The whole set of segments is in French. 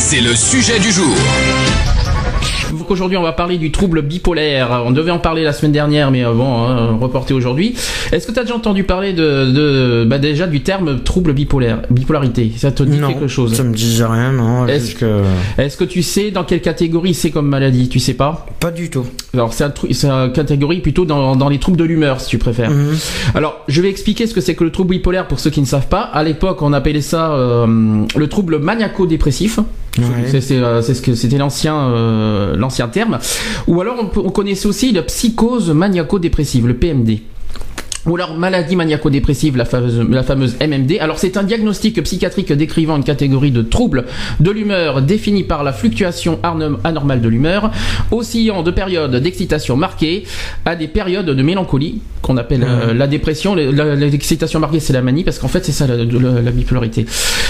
C'est le sujet du jour. Donc aujourd'hui, on va parler du trouble bipolaire. On devait en parler la semaine dernière, mais euh, bon, hein, reporté aujourd'hui. Est-ce que tu as déjà entendu parler de, de bah déjà du terme trouble bipolaire, bipolarité? Ça te dit Non, quelque chose? ça me dit rien, non. Est-ce que... Tu sais dans quelle catégorie c'est comme maladie? Tu sais pas? Pas du tout. Alors c'est un une catégorie plutôt dans, dans les troubles de l'humeur, si tu préfères. Mhm. Alors je vais expliquer ce que c'est que le trouble bipolaire pour ceux qui ne savent pas. À l'époque, on appelait ça euh, le trouble maniaco-dépressif. Ouais. Euh, c'est ce que c'était l'ancien euh, l'ancien terme. Ou alors on connaissait aussi la psychose maniaco-dépressive, le PMD. Ou alors maladie maniaco-dépressive, la fameuse, la fameuse MMD. Alors c'est un diagnostic psychiatrique décrivant une catégorie de troubles de l'humeur définie par la fluctuation anormale de l'humeur, oscillant de périodes d'excitation marquée à des périodes de mélancolie, qu'on appelle euh, la dépression. L'excitation marquée c'est la manie, parce qu'en fait c'est ça la, la- la bipolarité.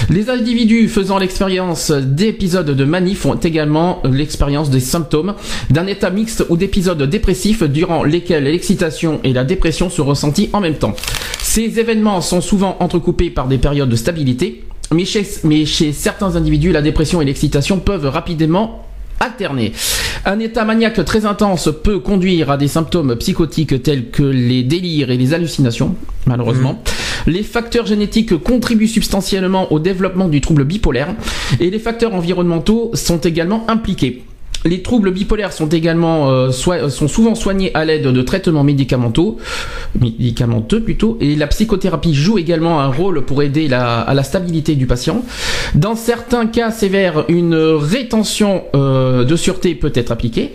Les individus faisant l'expérience d'épisodes de manie font également l'expérience des symptômes d'un état mixte ou d'épisodes dépressifs durant lesquels l'excitation et la dépression sont en même temps. Ces événements sont souvent entrecoupés par des périodes de stabilité, mais chez, mais chez certains individus, la dépression et l'excitation peuvent rapidement alterner. Un état maniaque très intense peut conduire à des symptômes psychotiques tels que les délires et les hallucinations, malheureusement. Les facteurs génétiques contribuent substantiellement au développement du trouble bipolaire et les facteurs environnementaux sont également impliqués. Les troubles bipolaires sont également euh, soi- sont souvent soignés à l'aide de traitements médicamenteux, médicamenteux plutôt, et la psychothérapie joue également un rôle pour aider la- à la stabilité du patient. Dans certains cas sévères, une rétention euh, de sûreté peut être appliquée.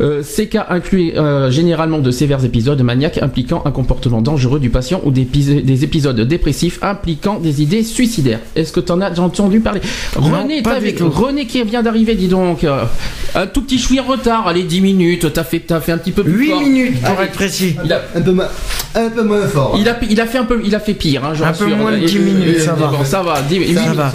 Euh, ces cas incluent euh, généralement de sévères épisodes maniaques impliquant un comportement dangereux du patient ou des, épis- des épisodes dépressifs impliquant des idées suicidaires. Est-ce que tu en as entendu parler? René, pas tout. René qui vient d'arriver, dis donc. Euh, un tout petit chouïa en retard, allez 10 minutes, t'as fait, t'as fait un petit peu plus 8 fort. minutes pour Allez. être précis. Il a, Un peu, moins- un peu moins fort. il a, il a fait un peu, il a fait pire, hein, Un peu moins de Et- 10 et- minutes, ça va. Bon, ça va, 10 Ça huit Ça minutes. va.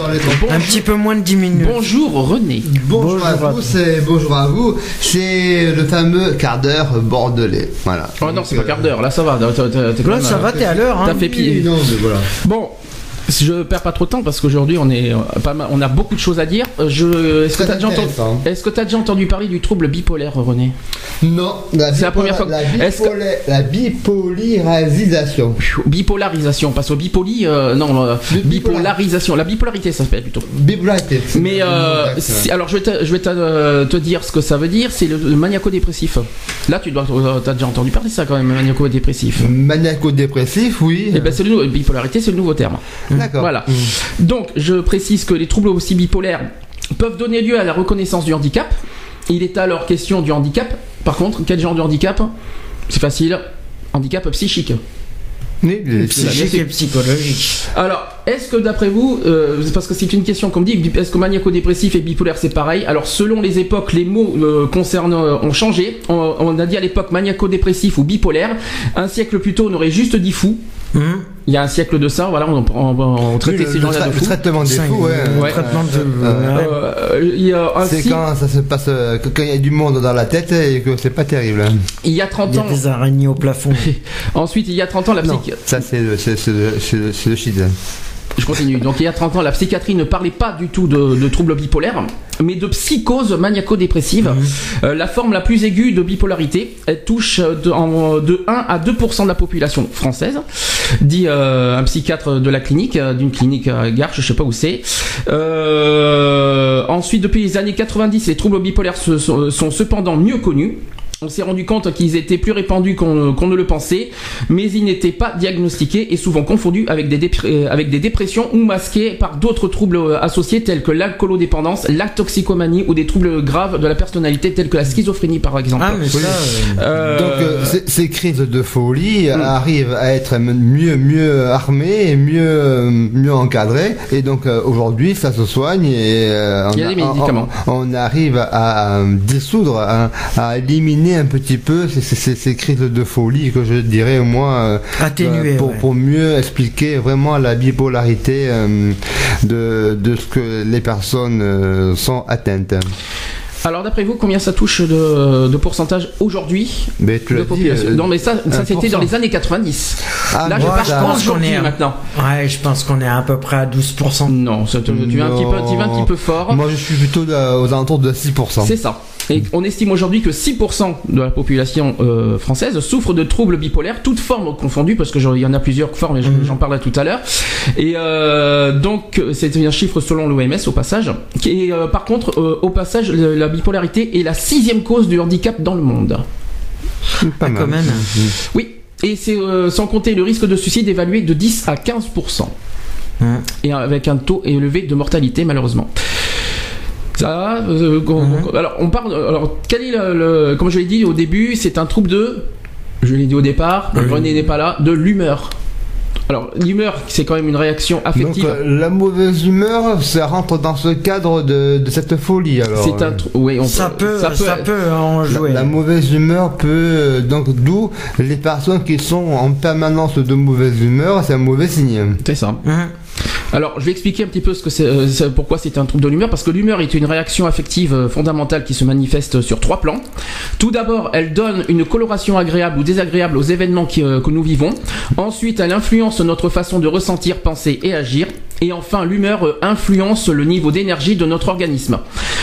Un petit peu moins de 10 minutes. Bonjour René. Bonjour, Bonjour à vous, tous. c'est bonjour à vous. C'est le fameux quart d'heure bordelais. Voilà. Oh non, c'est pas euh, quart d'heure, là ça va. Là, ça euh, va, t'es à l'heure. T'as Hein. fait pire. oui, non, mais voilà. Bon, je perds pas trop de temps parce qu'aujourd'hui on est euh, pas mal, on a beaucoup de choses à dire. Euh, Je, est-ce que Très t'as déjà entendu, déjà parler du trouble bipolaire, René? Non, la C'est la première fois que- La, Est-ce que- la bipolarisation. Bipolarisation, parce au bipoli, euh, non, euh, bipolarisation, la bipolarité ça s'appelle plutôt. Bipolarité. Mais euh, alors je vais, te, je vais te, te dire ce que ça veut dire, c'est le, le maniaco-dépressif. Là tu dois, t'as déjà entendu parler de ça quand même, maniaco-dépressif. Maniaco-dépressif, oui. Et ben c'est le bipolarité, c'est le nouveau terme. D'accord. Voilà. Donc, je précise que les troubles aussi bipolaires peuvent donner lieu à la reconnaissance du handicap. Il est alors question du handicap. Par contre, quel genre de handicap? C'est facile. Handicap psychique. Oui, les- Psychique et psychologique. Alors, est-ce que d'après vous, euh, parce que c'est une question qu'on me dit, est-ce que maniaco-dépressif et bipolaire c'est pareil Alors, selon les époques, les mots euh, concernant euh, ont changé. On, on a dit à l'époque maniaco-dépressif ou bipolaire. Un siècle plus tôt, on aurait juste dit fou. Hum. Il y a un siècle de ça, voilà, on, on, on traitait le, ces le gens-là tra- de le fous. traitement des Ça, fous, ouais. le Ouais. traitement de. Euh. Euh, C'est quand ça se passe, euh, quand il y a du monde dans la tête et que c'est pas terrible. hein. il y a 30 Il y a ans. des araignées au plafond. Ensuite, il y a 30 ans, la Non, psych... ça c'est le- c'est- c'est le- le le shit. Je continue. Donc, il y a 30 ans, la psychiatrie ne parlait pas du tout de, de troubles bipolaires, mais de psychose maniaco-dépressive. Euh, la forme la plus aiguë de bipolarité, elle touche de, en- de 1 à 2% de la population française, dit euh, un psychiatre de la clinique, euh, d'une clinique à Garches, je sais pas où c'est. Euh, ensuite, depuis les années 90, les troubles bipolaires se- sont, sont cependant mieux connus. On s'est rendu compte qu'ils étaient plus répandus qu'on ne le pensait, mais ils n'étaient pas diagnostiqués et souvent confondus avec des, euh, avec des dépressions ou masqués par d'autres troubles euh, associés tels que l'alcoolodépendance, la toxicomanie ou des troubles graves de la personnalité tels que la schizophrénie par exemple. Ah, mais ça. euh, ces- crises de folie arrivent à être mieux mieux armées et mieux euh, mieux encadrées et donc euh, aujourd'hui ça se soigne et euh, on, Il y a des médicaments. on, on arrive à, dissoudre à, à éliminer un petit peu ces, ces- ces- ces crises de folie que je dirais moi euh, Atténuer, euh, pour, ouais. pour mieux expliquer vraiment la bipolarité euh, de, de ce que les personnes euh, sont atteintes. Alors d'après vous, combien ça touche de, de pourcentage aujourd'hui de dit, population euh, Non mais ça, ça c'était 1%. dans les années 90. Ah, Là je parle ça- pense qu'on aujourd'hui est- maintenant. Ouais, je pense qu'on est à peu près à 12%. Non, ça te- tu vas un petit peu, tu vas un petit peu fort. Moi, je suis plutôt aux alentours de 6%. C'est ça. Et on estime aujourd'hui que 6% de la population euh, française souffre de troubles bipolaires, toutes formes confondues, parce que j'en- il y en a plusieurs formes, et j'en- j'en parlerai tout à l'heure. Et euh, donc, c'est un chiffre selon l'OMS au passage. Et euh, par contre, au passage, la bipolarité est la sixième cause du handicap dans le monde. Pas Ah, mal. quand même. Oui. Et c'est euh, sans compter le risque de suicide évalué de 10 à 15%. Hum. Et avec un taux élevé de mortalité, malheureusement. Ça, euh, Mhm. alors on parle. Alors quel est le, le- comme je l'ai dit au début, c'est un trouble de, je l'ai dit au départ, Oui. René n'est pas là, de l'humeur. Alors l'humeur, c'est quand même une réaction Donc, affective. euh, la mauvaise humeur, ça rentre dans ce cadre de, de cette folie. Alors, c'est un, euh, tr- oui, on Ça peut, ça peut en la, jouer. la mauvaise humeur peut euh, donc d'où les personnes qui sont en permanence de mauvaise humeur, c'est un mauvais signe. C'est ça. Hum. Alors, je vais expliquer un petit peu ce que c'est, euh, pourquoi c'est un trouble de l'humeur, parce que l'humeur est une réaction affective euh, fondamentale qui se manifeste sur trois plans. Tout d'abord, elle donne une coloration agréable ou désagréable aux événements euh, que nous vivons. Ensuite, elle influence notre façon de ressentir, penser et agir. Et enfin, l'humeur euh, influence le niveau d'énergie de notre organisme.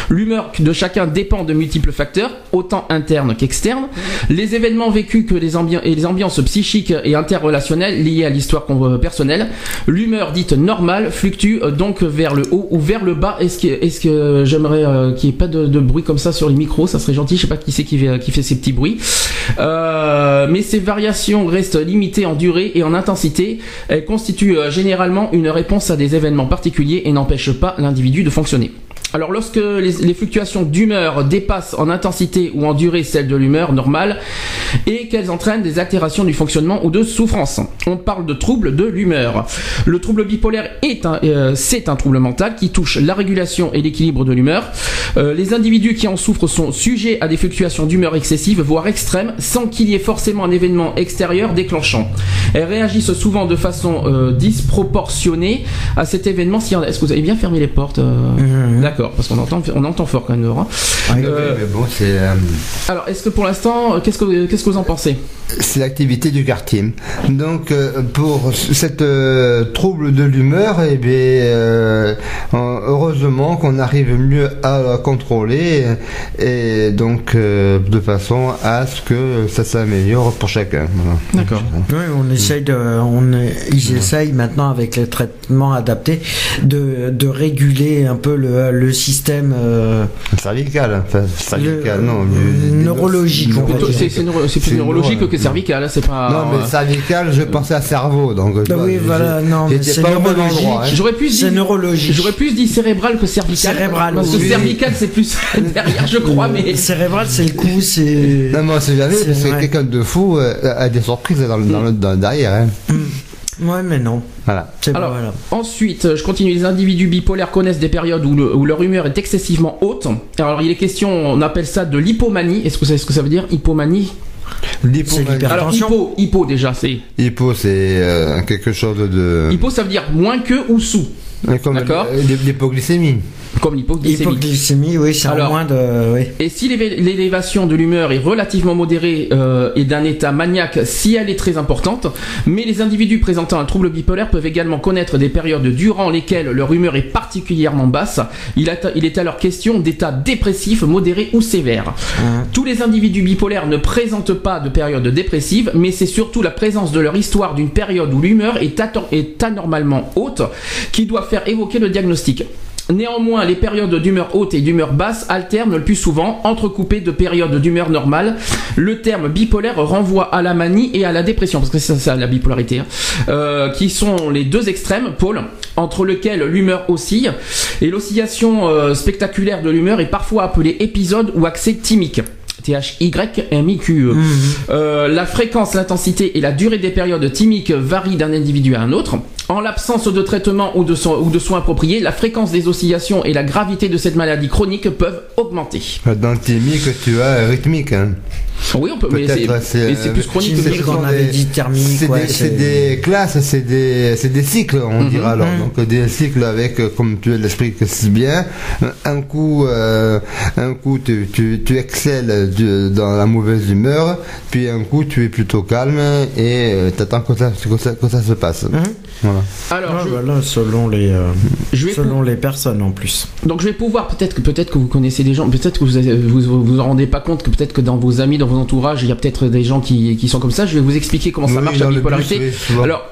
L'humeur de chacun dépend de multiples facteurs, autant internes qu'externes. Les événements vécus que les et les ambiances psychiques et interrelationnelles liées à l'histoire euh, personnelle. L'humeur dite normale fluctue euh, donc vers le haut ou vers le bas. Est-ce que, est-ce que j'aimerais qu'il n'y ait pas de, bruit comme ça sur les micros? Ça serait gentil. Je sais pas qui c'est qui fait, ces petits bruits. Mais ces variations restent limitées en durée et en intensité. Elles constituent généralement une réponse à des événements particuliers et n'empêchent pas l'individu de fonctionner. Alors lorsque les, les fluctuations d'humeur dépassent en intensité ou en durée celles de l'humeur normale et qu'elles entraînent des altérations du fonctionnement ou de souffrance, on parle de trouble de l'humeur. Le trouble bipolaire est un, euh, c'est un trouble mental qui touche la régulation et l'équilibre de l'humeur. Euh, les individus qui en souffrent sont sujets à des fluctuations d'humeur excessives, voire extrêmes, sans qu'il y ait forcément un événement extérieur déclenchant. Elles réagissent souvent de façon euh, disproportionnée à cet événement. Si- Est-ce que vous avez bien fermé les portes euh? Mhm. D'accord, parce qu'on entend, on entend fort quand même hein. Euh, Mais bon, c'est euh, alors, est-ce que pour l'instant, qu'est-ce que qu'est-ce que vous en pensez c'est l'activité du quartier. Donc euh, pour cette euh, trouble de l'humeur, eh bien, euh, heureusement qu'on arrive mieux à la contrôler et donc euh, de façon à ce que ça s'améliore pour chacun. Voilà. D'accord. Oui, on essaye de, on est- ils essayent maintenant avec les traitements adaptés de, de réguler un peu le, le système euh, Cervical, enfin cervical, Le- non. neurologique, C'est c'est neuro- c'est plus C'est neurologique neuro- que cervical, là, c'est pas. Non, mais cervical, je pensais à cerveau, donc. Ah oui, voilà, non, c'est pas au bon neurologique. endroit. hein. J'aurais plus C'est dit. neurologique. J'aurais plus dit cérébral que cervical. Cérébral, Parce que oui. cervical, c'est plus derrière, je crois, mais. Cérébral, c'est le coup, c'est. Non, mais on sait jamais, C'est parce que quelqu'un de fou euh, a des surprises dans, le- dans, derrière. hein. Ouais, mais non. Voilà. C'est Alors, voilà. Ensuite, je continue. Les individus bipolaires connaissent des périodes où, le- où leur humeur est excessivement haute. Alors, il est question, on appelle ça de l'hypomanie. Est-ce que vous savez ce que ça veut dire? Hypomanie? L'hyper- Alors, hypo, hypo déjà, c'est. Hypo, c'est euh, quelque chose de. Hypo, ça veut dire moins que ou sous, D'accord. l'hy- l'hypoglycémie. Comme l'hypoglycémie. Hypoglycémie, oui, c'est moins de. Oui. Et si l'élévation de l'humeur est relativement modérée euh, et d'un état maniaque si elle est très importante, mais les individus présentant un trouble bipolaire peuvent également connaître des périodes durant lesquelles leur humeur est particulièrement basse. Il, il est alors question d'état dépressif, modéré ou sévère. Tous les individus bipolaires ne présentent pas de période dépressive, mais c'est surtout la présence de leur histoire d'une période où l'humeur est anormalement haute qui doit faire évoquer le diagnostic. Néanmoins, les périodes d'humeur haute et d'humeur basse alternent le plus souvent, entrecoupées de périodes d'humeur normale. Le terme bipolaire renvoie à la manie et à la dépression, parce que c'est ça la bipolarité, hein, euh, qui sont les deux extrêmes, pôles, entre lesquels l'humeur oscille. Et l'oscillation euh, spectaculaire de l'humeur est parfois appelée épisode ou accès thymique. T-H-Y-M-I-Q-E. Euh, la fréquence, l'intensité et la durée des périodes thymiques varient d'un individu à un autre. En l'absence de traitement ou de, soins appropriés, la fréquence des oscillations et la gravité de cette maladie chronique peuvent augmenter. Thymique, tu as rythmique. Hein. Oui, on peut, c'est c'est, mais c'est euh, plus chronique que c'est qu'on avait dit thermique, C'est ouais, des, c'est- c'est des classes, c'est des, c'est des cycles, on Mhm. dira alors. Mhm. Donc des cycles avec, euh, comme tu l'expliques si bien, un coup, euh, un coup tu, tu, tu excelles de- dans la mauvaise humeur, puis un coup tu es plutôt calme et tu attends que ça, que ça, que ça se passe. Mhm. Voilà. Alors, Ah, je, voilà, selon les, euh, je vais selon les personnes en plus. Donc je vais pouvoir peut-être que peut-être que vous connaissez des gens, peut-être que vous vous vous, vous en rendez pas compte que peut-être que dans vos amis, dans vos entourages, il y a peut-être des gens qui, qui sont comme ça. Je vais vous expliquer comment ça Oui, marche la bus, bipolarité. oui. Alors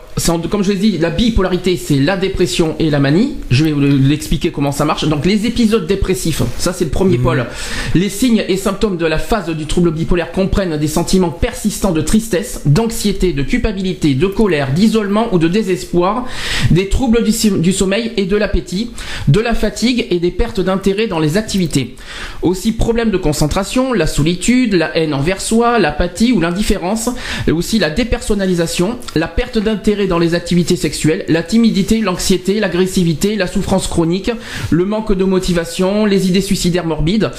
comme je l'ai dit, la bipolarité c'est la dépression et la manie. Je vais vous l'expliquer comment ça marche. Donc les épisodes dépressifs, ça c'est le premier pôle. Les signes et symptômes de la phase du trouble bipolaire comprennent des sentiments persistants de tristesse, d'anxiété, de culpabilité, de colère, d'isolement ou de désespoir, des troubles du, du sommeil et de l'appétit, de la fatigue et des pertes d'intérêt dans les activités. Aussi problèmes de concentration, la solitude, la haine envers soi, l'apathie ou l'indifférence, et aussi la dépersonnalisation, la perte d'intérêt dans les activités sexuelles, la timidité, l'anxiété, l'agressivité, la souffrance chronique, le manque de motivation, les idées suicidaires morbides.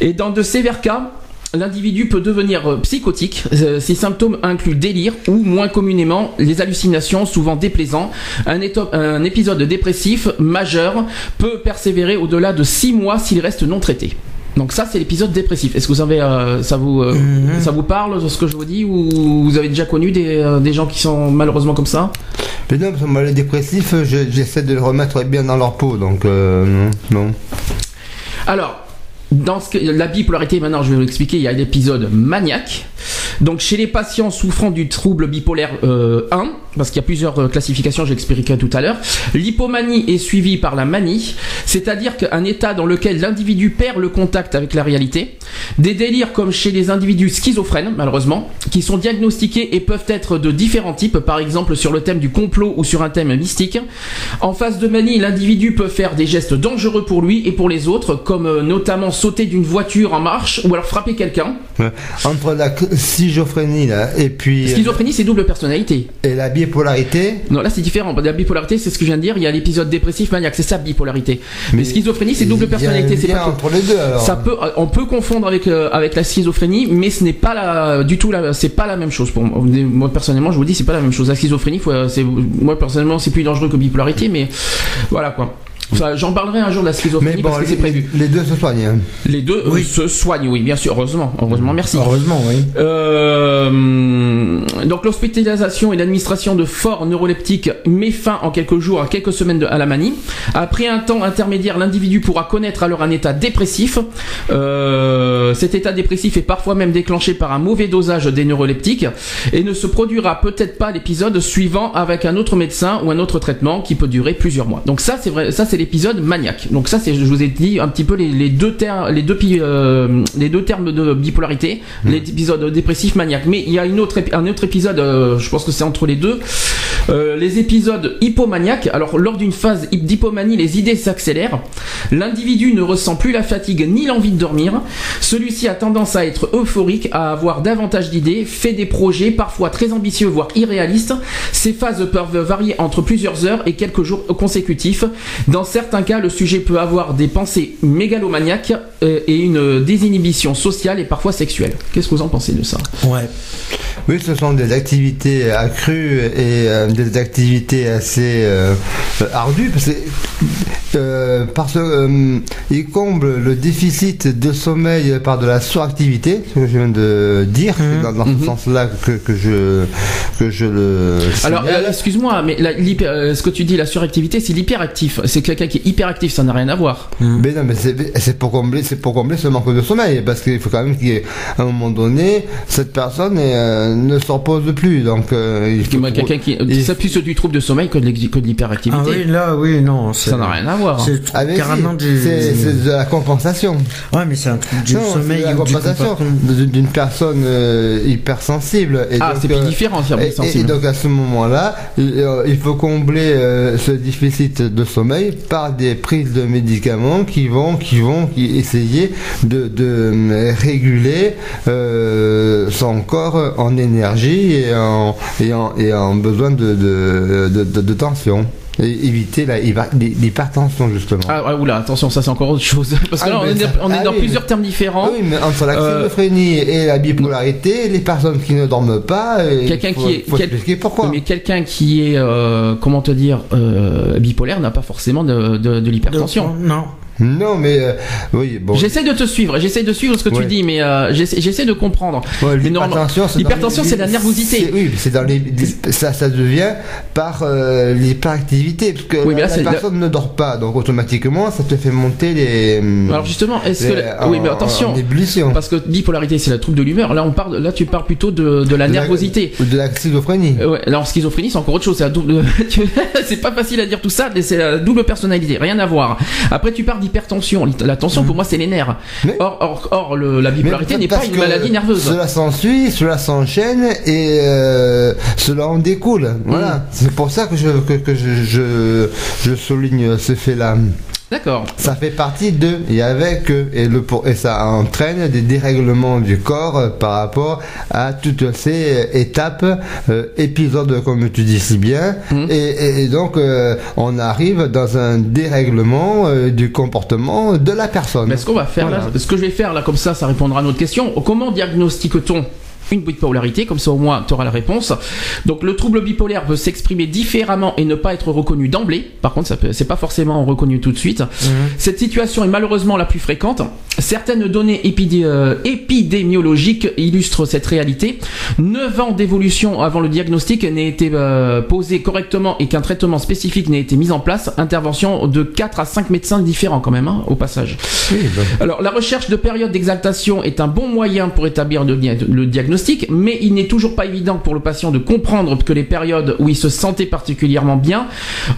Et dans de sévères cas, L'individu peut devenir euh, psychotique. Euh, Ces symptômes incluent délire ou, moins communément, les hallucinations, souvent déplaisants. Un, un épisode dépressif majeur peut persévérer au-delà de 6 mois s'il reste non traité. Donc ça, c'est l'épisode dépressif. Est-ce que vous avez, euh, ça vous, euh, Mhm. ça vous parle de ce que je vous dis ou vous avez déjà connu des, euh, des gens qui sont malheureusement comme ça? Mais non, parce que moi, les dépressifs, je- j'essaie de les remettre bien dans leur peau, donc non. non. Alors, dans ce que, la bipolarité, maintenant je vais vous l'expliquer, il y a l'épisode maniaque. Donc chez les patients souffrant du trouble bipolaire euh, 1, parce qu'il y a plusieurs euh, classifications, je l'expliquerai tout à l'heure, l'hypomanie est suivie par la manie, c'est-à-dire qu'un état dans lequel l'individu perd le contact avec la réalité. Des délires comme chez les individus schizophrènes, malheureusement, qui sont diagnostiqués et peuvent être de différents types, par exemple sur le thème du complot ou sur un thème mystique. En phase de manie, l'individu peut faire des gestes dangereux pour lui et pour les autres, comme euh, notamment sauter d'une voiture en marche ou alors frapper quelqu'un. Schizophrénie là, et puis Schizophrénie, c'est double personnalité. et la bipolarité, Non, là c'est différent. La bipolarité, c'est ce que je viens de dire. Il y a l'épisode dépressif maniaque, c'est ça bipolarité. Mais, Mais schizophrénie, c'est double personnalité. C'est pas entre les deux alors. ça peut, on peut confondre avec euh, avec la schizophrénie, mais ce n'est pas la, du tout la, c'est pas la même chose pour moi. Moi personnellement, je vous dis, c'est pas la même chose. La schizophrénie, faut, euh, moi personnellement, c'est plus dangereux que bipolarité, mais voilà quoi. Enfin, J'en parlerai un jour de la schizophrénie Mais bon, parce que c'est prévu. les deux se soignent. hein. Les deux euh, Oui. se soignent, oui, bien sûr, heureusement, heureusement, merci. Heureusement, oui. Euh, donc l'hospitalisation et l'administration de forts neuroleptiques met fin en quelques jours, à quelques semaines de, à la manie. Après un temps intermédiaire, l'individu pourra connaître alors un état dépressif. Euh, cet état dépressif est parfois même déclenché par un mauvais dosage des neuroleptiques et ne se produira peut-être pas l'épisode suivant avec un autre médecin ou un autre traitement qui peut durer plusieurs mois. Donc ça c'est vrai, ça c'est l'épisode maniaque. Donc ça c'est, je vous ai dit un petit peu les, les deux termes, les deux euh, les deux termes de bipolarité, l'épisode dépressif maniaque. Mais il y a une autre, un autre épisode, euh, je pense que c'est entre les deux, Euh, les épisodes hypomaniaques. Alors lors d'une phase hy- d'hypomanie, les idées s'accélèrent. L'individu ne ressent plus la fatigue ni l'envie de dormir. Celui-ci a tendance à être euphorique, à avoir davantage d'idées, fait des projets parfois très ambitieux voire irréalistes. Ces phases peuvent varier entre plusieurs heures et quelques jours consécutifs. Dans certains cas, le sujet peut avoir des pensées mégalomaniaques euh, et une désinhibition sociale et parfois sexuelle. Qu'est-ce que vous en pensez de ça Ouais. Oui, ce sont des activités accrues et euh, des activités assez euh, ardues parce que euh, parce que euh, ils comblent le déficit de sommeil par de la suractivité, ce que je viens de dire, Mhm. c'est dans, dans Mhm. ce sens-là que, que je que je le Alors, signale. euh, excuse-moi, mais la- l'hyper- euh, ce que tu dis, la suractivité, c'est l'hyperactif. C'est quelqu'un qui est hyperactif, ça n'a rien à voir. Mais non, mais c'est pour combler, c'est pour combler ce manque de sommeil, parce qu'il faut quand même qu'il y ait, à un moment donné, cette personne est, euh, ne se repose plus. Donc, euh, il faut Quelqu'un qui il- ça plus du trouble de sommeil que de l'ex- que de Ah l'hyperactivité. oui, là, oui, non. c'est- ça n'a rien à voir. C'est Ah, carrément si, du. c'est de la compensation. Ouais, mais c'est un truc du Non, sommeil de la ou du compensation d'une personne euh, hypersensible. Et Ah, donc, c'est plus euh, différent, c'est Et, et- sensible. et donc à ce moment-là, il, il faut combler euh, ce déficit de sommeil par des prises de médicaments qui vont, qui vont qui essayer de, euh, réguler euh, son corps en énergie et en, besoin de tension. Et éviter la- l'hypertension justement. Ah, ah, oula, attention, ça c'est encore autre chose. Parce que Ah, là, on est, ça- on est ah dans oui, plusieurs mais- termes différents. Oui, mais entre la Euh, schizophrénie et la bipolarité, les personnes qui ne dorment pas, euh, Quelqu'un qui est- faut quel- expliquer pourquoi. Mais quelqu'un qui est, euh, comment te dire, euh, bipolaire n'a pas forcément de, de, de l'hypertension. Non. Non, mais euh, oui, bon. J'essaie de te suivre, j'essaie de suivre ce que tu dis, mais euh, j'essaie de comprendre. Ouais, l'hypertension, c'est la nervosité. Oui, c'est dans les, les- ça, ça devient par euh, l'hyperactivité, parce que Oui, mais là, la, la personne ne dort pas, donc automatiquement, ça te fait monter les. Alors justement, est-ce que la- en- oui, mais en attention, parce que bipolarité, c'est la trouble de l'humeur. Là, on parle, là, tu parles plutôt de, de la De la- nervosité. ou de la schizophrénie. Ouais, alors schizophrénie c'est encore autre chose, c'est la double. tu- c'est pas facile à dire tout ça, mais c'est la double personnalité, rien à voir. Après tu parles d'hypertension, la tension pour moi c'est les nerfs. Mais- Or, or, or le- la bipolarité n'est pas une maladie nerveuse. Cela s'ensuit, cela s'enchaîne et euh, cela en découle. Voilà. C'est pour ça que je, que, que je, je, je souligne ce fait-là. D'accord. Ça fait partie de et avec et le pour et ça entraîne des dérèglements du corps euh, par rapport à toutes ces euh, étapes, euh, épisodes comme tu dis si bien, Mhm. et, et- et donc euh, on arrive dans un dérèglement euh, du comportement de la personne. Mais ce qu'on va faire Voilà. là, ce que je vais faire là, comme ça, ça répondra à notre question. Comment diagnostique-t-on une bipolarité, comme ça au moins tu auras la réponse. Donc le trouble bipolaire peut s'exprimer différemment et ne pas être reconnu d'emblée. Par contre, ça c'est pas forcément reconnu tout de suite. Cette situation est malheureusement la plus fréquente. Certaines données épidé- euh, épidémiologiques illustrent cette réalité. 9 ans d'évolution avant le diagnostic n'ait été euh, posé correctement et qu'un traitement spécifique n'ait été mis en place. Intervention de 4 à 5 médecins différents quand même, hein, au passage. Oui, bah, Alors, la recherche de période d'exaltation est un bon moyen pour établir le diagnostic, mais il n'est toujours pas évident pour le patient de comprendre que les périodes où il se sentait particulièrement bien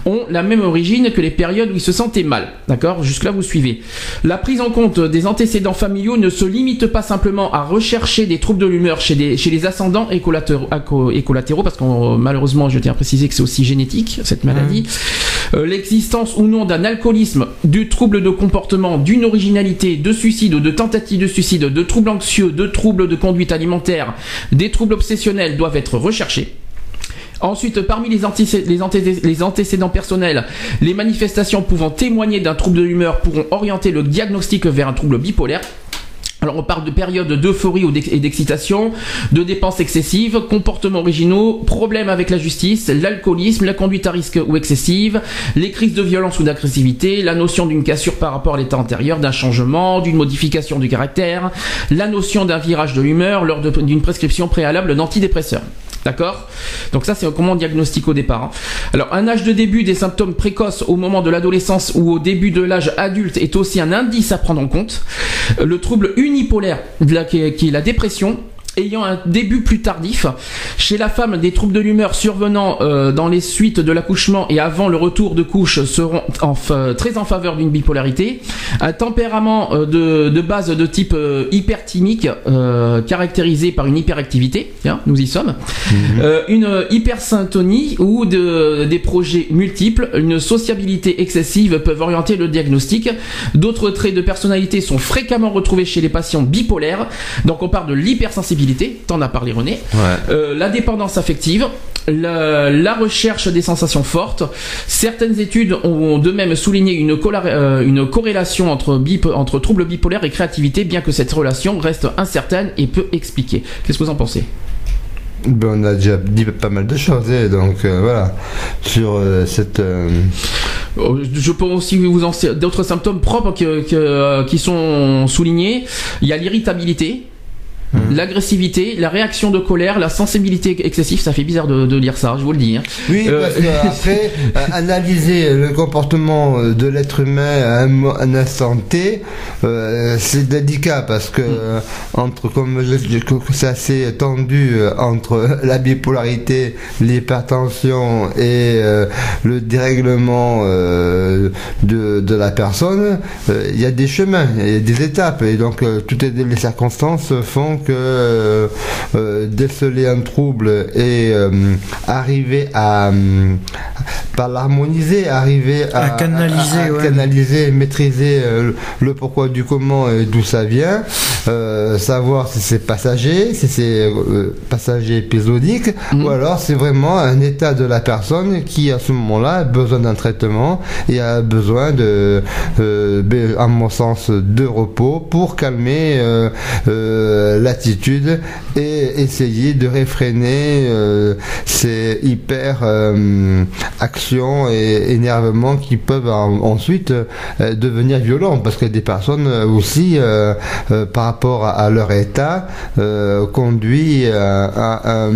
ont la même origine que les périodes où il se sentait mal. D'accord? Jusque-là, vous suivez. La prise en compte des antécédents familiaux ne se limite pas simplement à rechercher des troubles de l'humeur chez, les ascendants et collatéraux, parce qu'on malheureusement, je tiens à préciser que c'est aussi génétique, cette maladie. Euh, L'existence ou non d'un alcoolisme, du trouble de comportement, d'une originalité, de suicide ou de tentative de suicide, de troubles anxieux, de troubles de conduite alimentaire, des troubles obsessionnels doivent être recherchés. Ensuite, parmi les, antécédents personnels, les manifestations pouvant témoigner d'un trouble de l'humeur pourront orienter le diagnostic vers un trouble bipolaire. Alors on parle de périodes d'euphorie et d'excitation, de dépenses excessives, comportements originaux, problèmes avec la justice, l'alcoolisme, la conduite à risque ou excessive, les crises de violence ou d'agressivité, la notion d'une cassure par rapport à l'état antérieur, d'un changement, d'une modification du caractère, la notion d'un virage de l'humeur lors d'une prescription préalable d'antidépresseurs. D'accord? Donc ça, c'est comment on au départ. hein. Alors, un âge de début des symptômes précoces au moment de l'adolescence ou au début de l'âge adulte est aussi un indice à prendre en compte. Le trouble unipolaire, qui est la dépression, ayant un début plus tardif. Chez la femme, des troubles de l'humeur survenant euh, dans les suites de l'accouchement et avant le retour de couche seront en très en faveur d'une bipolarité. Un tempérament euh, de, de base de type euh, hyperthymique euh, caractérisé par une hyperactivité, nous y sommes, Euh, une hypersyntonie ou de, des projets multiples, une sociabilité excessive peuvent orienter le diagnostic. D'autres traits de personnalité sont fréquemment retrouvés chez les patients bipolaires. Donc on parle de l'hypersensibilité, t'en as parlé René, Euh, la dépendance affective, la, la recherche des sensations fortes. Certaines études ont de même souligné une, euh, une corrélation entre, bip, entre troubles bipolaires et créativité, bien que cette relation reste incertaine et peu expliquée. Qu'est-ce que vous en pensez? Ben, on a déjà dit pas mal de choses, et donc euh, voilà, sur euh, cette. euh, Je peux aussi vous en d'autres symptômes propres que- que- qui sont soulignés. Il y a l'irritabilité. Mmh. L'agressivité, la réaction de colère, la sensibilité excessive, ça fait bizarre de, de lire ça, je vous le dis. Hein. Oui, Euh, parce qu'après, euh, analyser le comportement euh, de l'être humain à un, un instant T, euh, c'est délicat parce que euh, entre, comme que c'est assez tendu euh, entre la bipolarité, l'hypertension et euh, le dérèglement euh, de, de la personne, euh, il y a des chemins, il y a des étapes et donc euh, toutes les, les circonstances font que euh, euh, déceler un trouble et euh, arriver à pas l'harmoniser, arriver à, À canaliser, à- à ouais. canaliser, maîtriser euh, le pourquoi du comment et d'où ça vient, euh, savoir si c'est passager, si c'est euh, passager épisodique, Mhm. ou alors c'est vraiment un état de la personne qui à ce moment-là a besoin d'un traitement et a besoin de, euh, ben, à mon sens, de repos pour calmer euh, l'attitude et essayer de réfréner euh, ces hyper euh, actions et énervements qui peuvent en- ensuite euh, devenir violents. Parce que des personnes aussi par rapport à, leur état conduit à, à- à,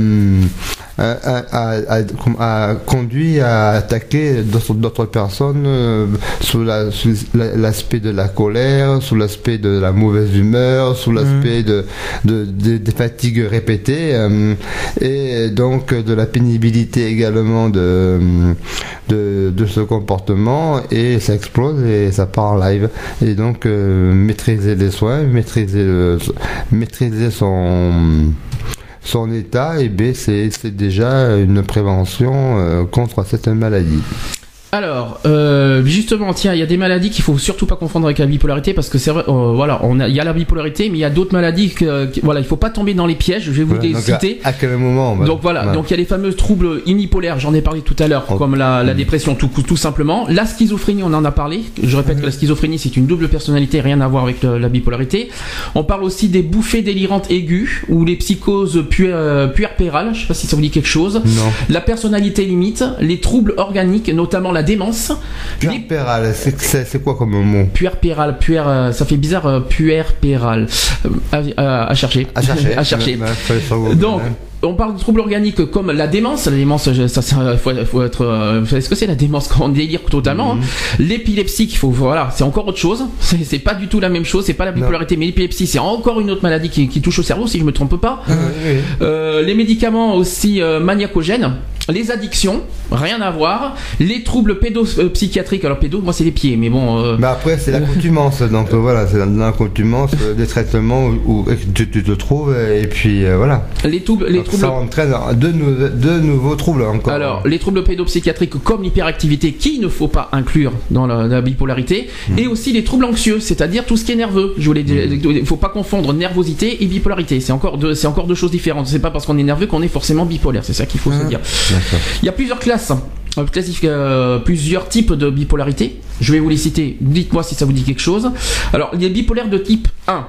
à, à- à- à- conduit à attaquer d'autres d'autres personnes euh, sous la- sous la- l'aspect de la colère, sous l'aspect de la mauvaise humeur, sous l'aspect de, de- de- des fatigues répétées euh, et donc de la pénibilité également de, de, de ce comportement et ça explose et ça part en live. Et donc euh, maîtriser les soins, maîtriser, le- maîtriser son son état, et c'est c'est déjà une prévention euh, contre cette maladie. Alors, euh, justement, tiens, il y a des maladies qu'il faut surtout pas confondre avec la bipolarité parce que c'est vrai, euh, voilà, on a, il y a la bipolarité, mais il y a d'autres maladies que, que- voilà, il faut pas tomber dans les pièges. Je vais vous Voilà, les citer. à, à quel moment va- Donc voilà, donc il y a les fameux troubles unipolaires, j'en ai parlé tout à l'heure, Oh. comme la, la dépression tout, tout simplement. La schizophrénie, on en a parlé. Je répète que la schizophrénie, c'est une double personnalité, rien à voir avec le- la bipolarité. On parle aussi des bouffées délirantes aiguës ou les psychoses pu- euh, puerpérales, je sais pas si ça vous dit quelque chose. Non. La personnalité limite, les troubles organiques, notamment la démence. Les Puerpéral, c'est quoi comme mot puerpéral, puer, euh, ça fait bizarre, euh, puerpéral. Euh, à, à- à chercher. À chercher. à chercher. Donc, hein. On parle de troubles organiques comme la démence. La démence, ça, ça faut, faut être. euh, vous savez ce que c'est la démence quand on délire totalement Mhm. hein. L'épilepsie, qu'il faut, voilà, c'est encore autre chose. C'est pas du tout la même chose. C'est pas la bipolarité, mais l'épilepsie, c'est encore une autre maladie qui, qui touche au cerveau, si je me trompe pas. Oui, oui. Euh, les médicaments aussi euh, maniacogènes, les addictions, rien à voir. Les troubles pédopsychiatriques, alors pédo, moi c'est les pieds, mais bon. euh, Mais après, c'est l'accoutumance. Donc euh, voilà, c'est l'accoutumance euh, des traitements où, où tu, tu te trouves. Et puis euh, voilà. les troubles, les Donc, troubles. ça entraîne de, nou- de nouveaux troubles encore. Alors, les troubles pédopsychiatriques comme l'hyperactivité, qu'il ne faut pas inclure dans la, la bipolarité, et aussi les troubles anxieux, c'est-à-dire tout ce qui est nerveux. Je voulais, il faut pas confondre nervosité et bipolarité. C'est encore deux, c'est encore deux choses différentes. C'est pas parce qu'on est nerveux qu'on est forcément bipolaire. C'est ça qu'il faut se dire. D'accord. Il y a plusieurs classes. euh, classif- euh, plusieurs types de bipolarité. Je vais vous les citer. Dites-moi si ça vous dit quelque chose. Alors, les bipolaires de type 1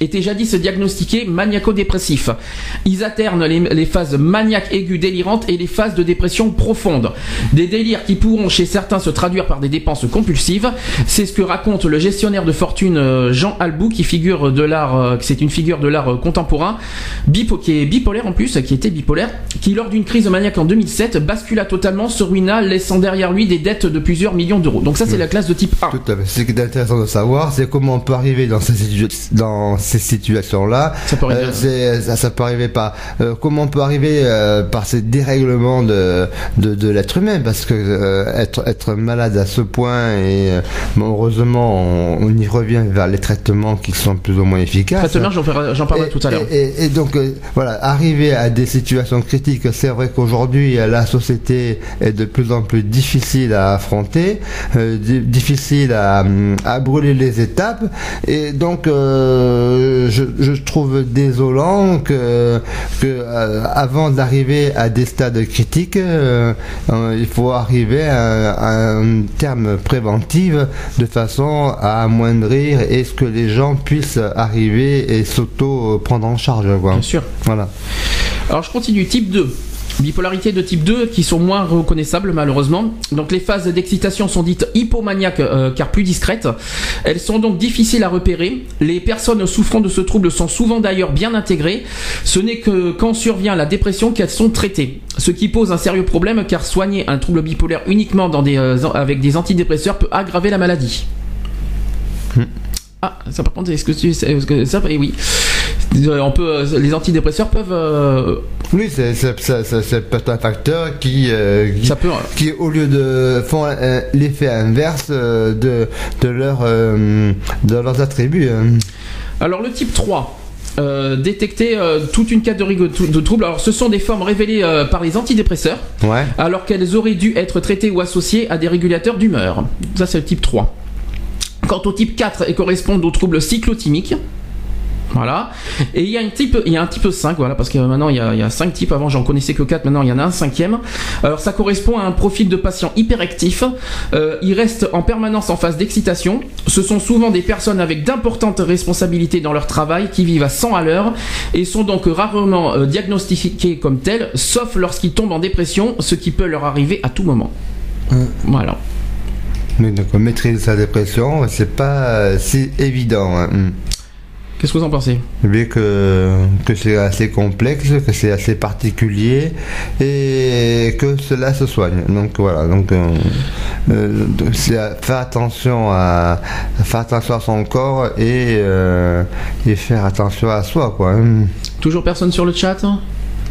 étaient jadis diagnostiqués maniaco-dépressifs. Ils alternent les, les phases maniaques aiguës délirantes et les phases de dépression profonde. Des délires qui pourront chez certains se traduire par des dépenses compulsives. C'est ce que raconte le gestionnaire de fortune euh, Jean Albou qui figure de l'art, euh, c'est une figure de l'art euh, contemporain, bipo, qui est bipolaire en plus, qui était bipolaire, qui lors d'une crise maniaque en 2007 bascula totalement, se ruina, laissant derrière lui des dettes de plusieurs millions d'euros. Donc ça c'est la classe de type 1. Tout à fait. Ce qui est intéressant de savoir, c'est comment on peut arriver dans ces, dans ces situations-là. Ça peut arriver. Euh, c'est- ça, ça peut arriver par euh, comment on peut arriver euh, par ces dérèglements de de, de l'être humain, parce que être être malade à ce point et euh, bon, heureusement on, on y revient vers les traitements qui sont plus ou moins efficaces. Traitement, j'en parlerai tout à l'heure. Et, et- et donc, voilà, arriver à des situations critiques, c'est vrai qu'aujourd'hui, la société est de plus en plus difficile à affronter, di- difficile à, à brûler les étapes. Et donc, euh, je, je trouve désolant que, que euh, avant d'arriver à des stades critiques, euh, euh, il faut arriver à, à un terme préventif de façon à amoindrir et ce que les gens puissent arriver et s'auto prendre en charge. Quoi. Bien sûr. Voilà. Alors je continue, type 2. Bipolarité de type 2 qui sont moins reconnaissables malheureusement. Donc les phases d'excitation sont dites hypomaniaques euh, car plus discrètes. Elles sont donc difficiles à repérer. Les personnes souffrant de ce trouble sont souvent d'ailleurs bien intégrées. Ce n'est que quand survient la dépression qu'elles sont traitées. Ce qui pose un sérieux problème car soigner un trouble bipolaire uniquement dans des, euh, avec des antidépresseurs peut aggraver la maladie. Ah, ça par contre, est-ce que tu sais, est-ce que ça, eh oui, on peut, euh, les antidépresseurs peuvent, euh, Oui, c'est c'est- c'est peut-être un facteur qui, euh, qui, ça peut, qui, au lieu de font euh, l'effet inverse de, de, leur, de leurs attributs. Alors le type 3. Euh, détecter toute une catégorie de de troubles. Alors ce sont des formes révélées par les antidépresseurs, Ouais. alors qu'elles auraient dû être traitées ou associées à des régulateurs d'humeur. Ça c'est le type 3. Quant au type 4, elles correspondent aux troubles cyclotimiques. Voilà. Et il y a un type, il y a un type 5, voilà, parce que maintenant il y a, il y a 5 types. Avant j'en connaissais que 4, maintenant il y en a un cinquième. Alors ça correspond à un profil de patient hyperactif. Euh, ils restent en permanence en phase d'excitation. Ce sont souvent des personnes avec d'importantes responsabilités dans leur travail qui vivent à 100 à l'heure et sont donc rarement euh, diagnostiqués comme tels, sauf lorsqu'ils tombent en dépression, ce qui peut leur arriver à tout moment. Voilà. Mais donc maîtriser sa dépression, c'est pas euh, si évident. hein. Qu'est-ce que vous en pensez Vu que, que c'est assez complexe, que c'est assez particulier et que cela se soigne. Donc voilà, donc euh, euh, faire attention à, à faire attention à son corps et, euh, et faire attention à soi quoi. hein. Toujours personne sur le chat?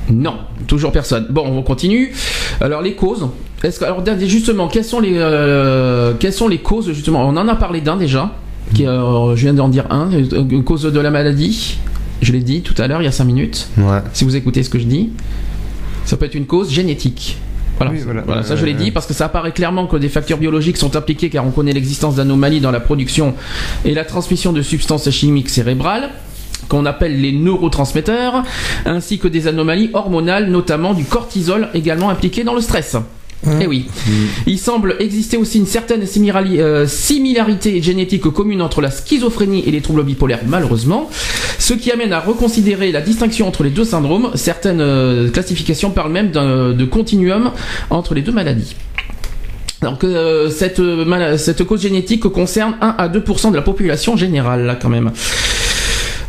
Non, toujours personne. Bon, on continue. Alors les causes. Est-ce que, alors justement, quelles sont les euh, quelles sont les causes justement? On en a parlé d'un déjà. Qui, euh, je viens d'en dire un. Une cause de la maladie. Je l'ai dit tout à l'heure, il y a 5 minutes. Ouais. Si vous écoutez ce que je dis, ça peut être une cause génétique. Voilà, Oui, voilà. ça je l'ai Euh, dit parce que ça apparaît clairement que des facteurs biologiques sont impliqués car on connaît l'existence d'anomalies dans la production et la transmission de substances chimiques cérébrales qu'on appelle les neurotransmetteurs, ainsi que des anomalies hormonales, notamment du cortisol également impliqué dans le stress. Eh oui. Il semble exister aussi une certaine euh, similarité génétique commune entre la schizophrénie et les troubles bipolaires, malheureusement, ce qui amène à reconsidérer la distinction entre les deux syndromes. Certaines euh, classifications parlent même d'un- de continuum entre les deux maladies. Donc euh, cette, cette cause génétique concerne 1 à 2% de la population générale, là quand même.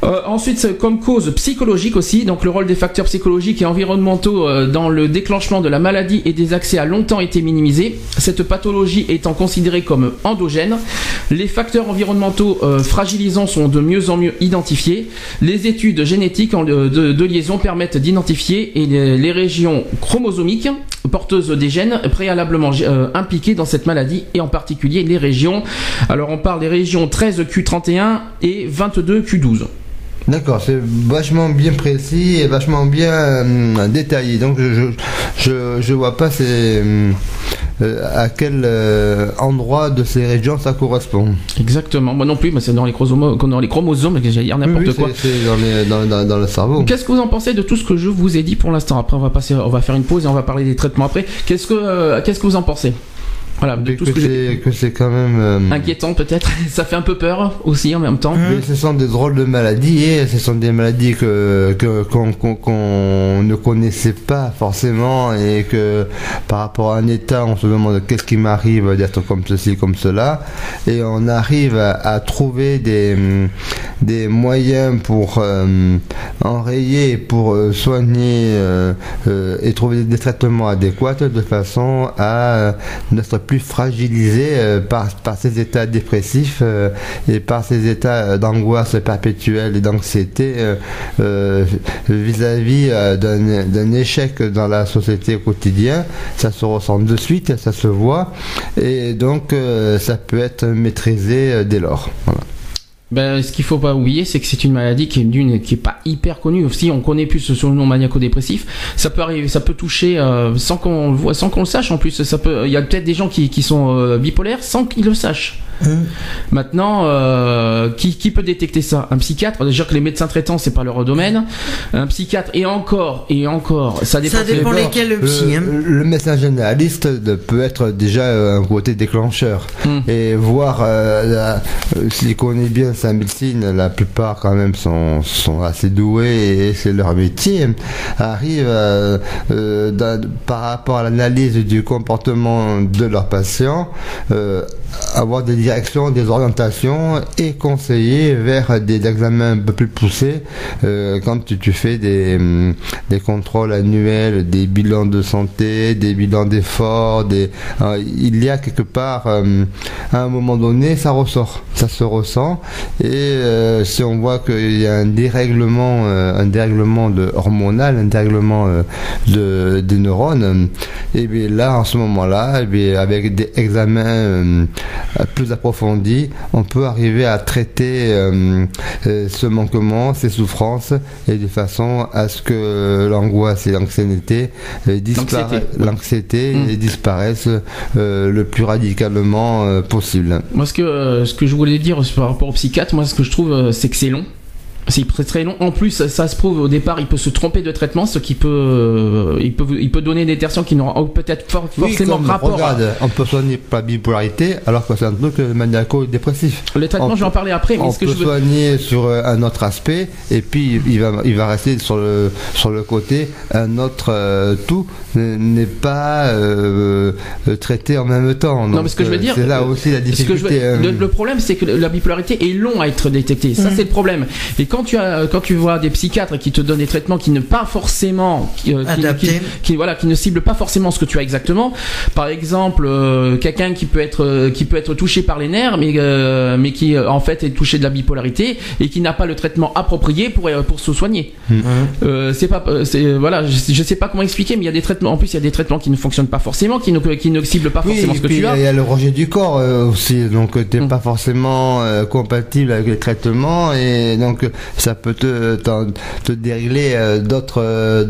Euh, ensuite, c'est comme cause psychologique aussi, donc le rôle des facteurs psychologiques et environnementaux euh, dans le déclenchement de la maladie et des accès a longtemps été minimisé, cette pathologie étant considérée comme endogène. Les facteurs environnementaux euh, fragilisants sont de mieux en mieux identifiés. Les études génétiques de, liaison permettent d'identifier les, les régions chromosomiques porteuses des gènes préalablement euh, impliquées dans cette maladie et en particulier les régions. Alors on parle des régions 13Q31 et 22Q12. D'accord, c'est vachement bien précis et vachement bien euh, détaillé. Donc je, je, je, je vois pas c'est, euh, à quel euh, endroit de ces régions ça correspond. Exactement, moi non plus, mais c'est dans les chromosomes, dans les chromosomes, j'allais dire n'importe Oui, quoi. c'est- dans, les- dans, dans- dans le cerveau. Qu'est-ce que vous en pensez de tout ce que je vous ai dit pour l'instant? Après, on va passer, on va faire une pause et on va parler des traitements après. Qu'est-ce que, euh, qu'est-ce que vous en pensez? Voilà, de tout que c'est que c'est quand même euh, inquiétant peut-être. Ça fait un peu peur aussi en même temps. mais ce sont des drôles de maladies et ce sont des maladies que qu'on ne connaissait pas forcément et que par rapport à un état on se demande qu'est-ce qui m'arrive d'être comme ceci comme cela et on arrive à, à trouver des des moyens pour euh, enrayer pour euh, soigner et trouver des traitements adéquats de façon à n'être plus fragilisé euh, par, par ces états dépressifs euh, et par ces états euh, d'angoisse perpétuelle et d'anxiété vis-à-vis d'un échec dans la société au quotidien. Ça se ressent de suite, ça se voit et donc ça peut être maîtrisé dès lors. Ben, ce qu'il faut pas oublier, c'est que c'est une maladie qui est d'une, qui est pas hyper connue. Si on connaît plus sur le nom maniaco-dépressif, ça peut arriver, ça peut toucher euh, sans qu'on le voit, sans qu'on le sache. En plus, ça peut, il y a peut-être des gens qui, qui sont euh, bipolaires sans qu'ils le sachent. Maintenant, euh, qui, qui peut détecter ça? Un psychiatre? Déjà que les médecins traitants, c'est pas leur domaine. Un psychiatre et encore et encore, ça dépend. Ça dépend lesquels le psy. euh, hein. le médecin généraliste peut être déjà euh, un côté déclencheur Hmm. et voir euh, la- euh, s'il médecine la plupart quand même sont, assez doués et c'est leur métier. Arrive euh, euh, par rapport à l'analyse du comportement de leurs patients euh, avoir des directions des orientations et conseiller vers des examens un peu plus poussés quand tu, fais des, hum, des contrôles annuels, des bilans de santé, des bilans d'effort, des, euh, il y a quelque part, à un moment donné, ça ressort, ça se ressent, et euh, si on voit qu'il y a un dérèglement, euh, un dérèglement de hormonal, un dérèglement euh, de, des neurones, et bien là, en ce moment-là, avec des examens plus approfondis, on peut arriver à traiter ce manquement, ces souffrances, et de façon à ce que l'angoisse et l'anxiété L'anxiété. Mm. et disparaissent le plus radicalement possible. Moi, ce que, ce que je voulais dire par rapport au psychiatre, moi, ce que je trouve, euh, c'est que c'est long. C'est très très long. En plus, ça, ça se prouve au départ, il peut se tromper de traitement, ce qui peut, euh, il peut, il peut donner des tertions qui n'auront peut-être for- forcément comme, rapport. à- on peut soigner par bipolarité alors que c'est un truc euh, maniaco-dépressif. Les traitements, on je vais en parler après, mais on ce que peut je veux, soigner sur euh, un autre aspect et puis il va, il va rester sur le, sur le côté un autre euh, tout n'est pas euh, traité en même temps. Non, mais ce que je veux dire, c'est là aussi la Ce que je difficulté. veux- euh, le, le problème, c'est que la bipolarité est long à être détectée. Ça, c'est le problème. Et quand tu as, quand tu vois des psychiatres qui te donnent des traitements qui ne pas forcément, qui, euh, qui- Adaptés. qui- qui- voilà, qui ne ciblent pas forcément ce que tu as exactement. Par exemple, euh, quelqu'un qui peut être, euh, qui peut être touché par les nerfs, mais euh, mais qui en fait est touché de la bipolarité et qui n'a pas le traitement approprié pour pour se soigner. Euh, c'est pas, c'est voilà, je, je sais pas comment expliquer, mais il y a des traitements. En plus, il y a des traitements qui ne fonctionnent pas forcément, qui ne qui ne ciblent pas forcément ce que puis tu as. il y a le rejet du corps euh, aussi, donc tu n'es Mm. pas forcément euh, compatible avec les traitements et donc ça peut te, te dérégler euh, d'autres, euh,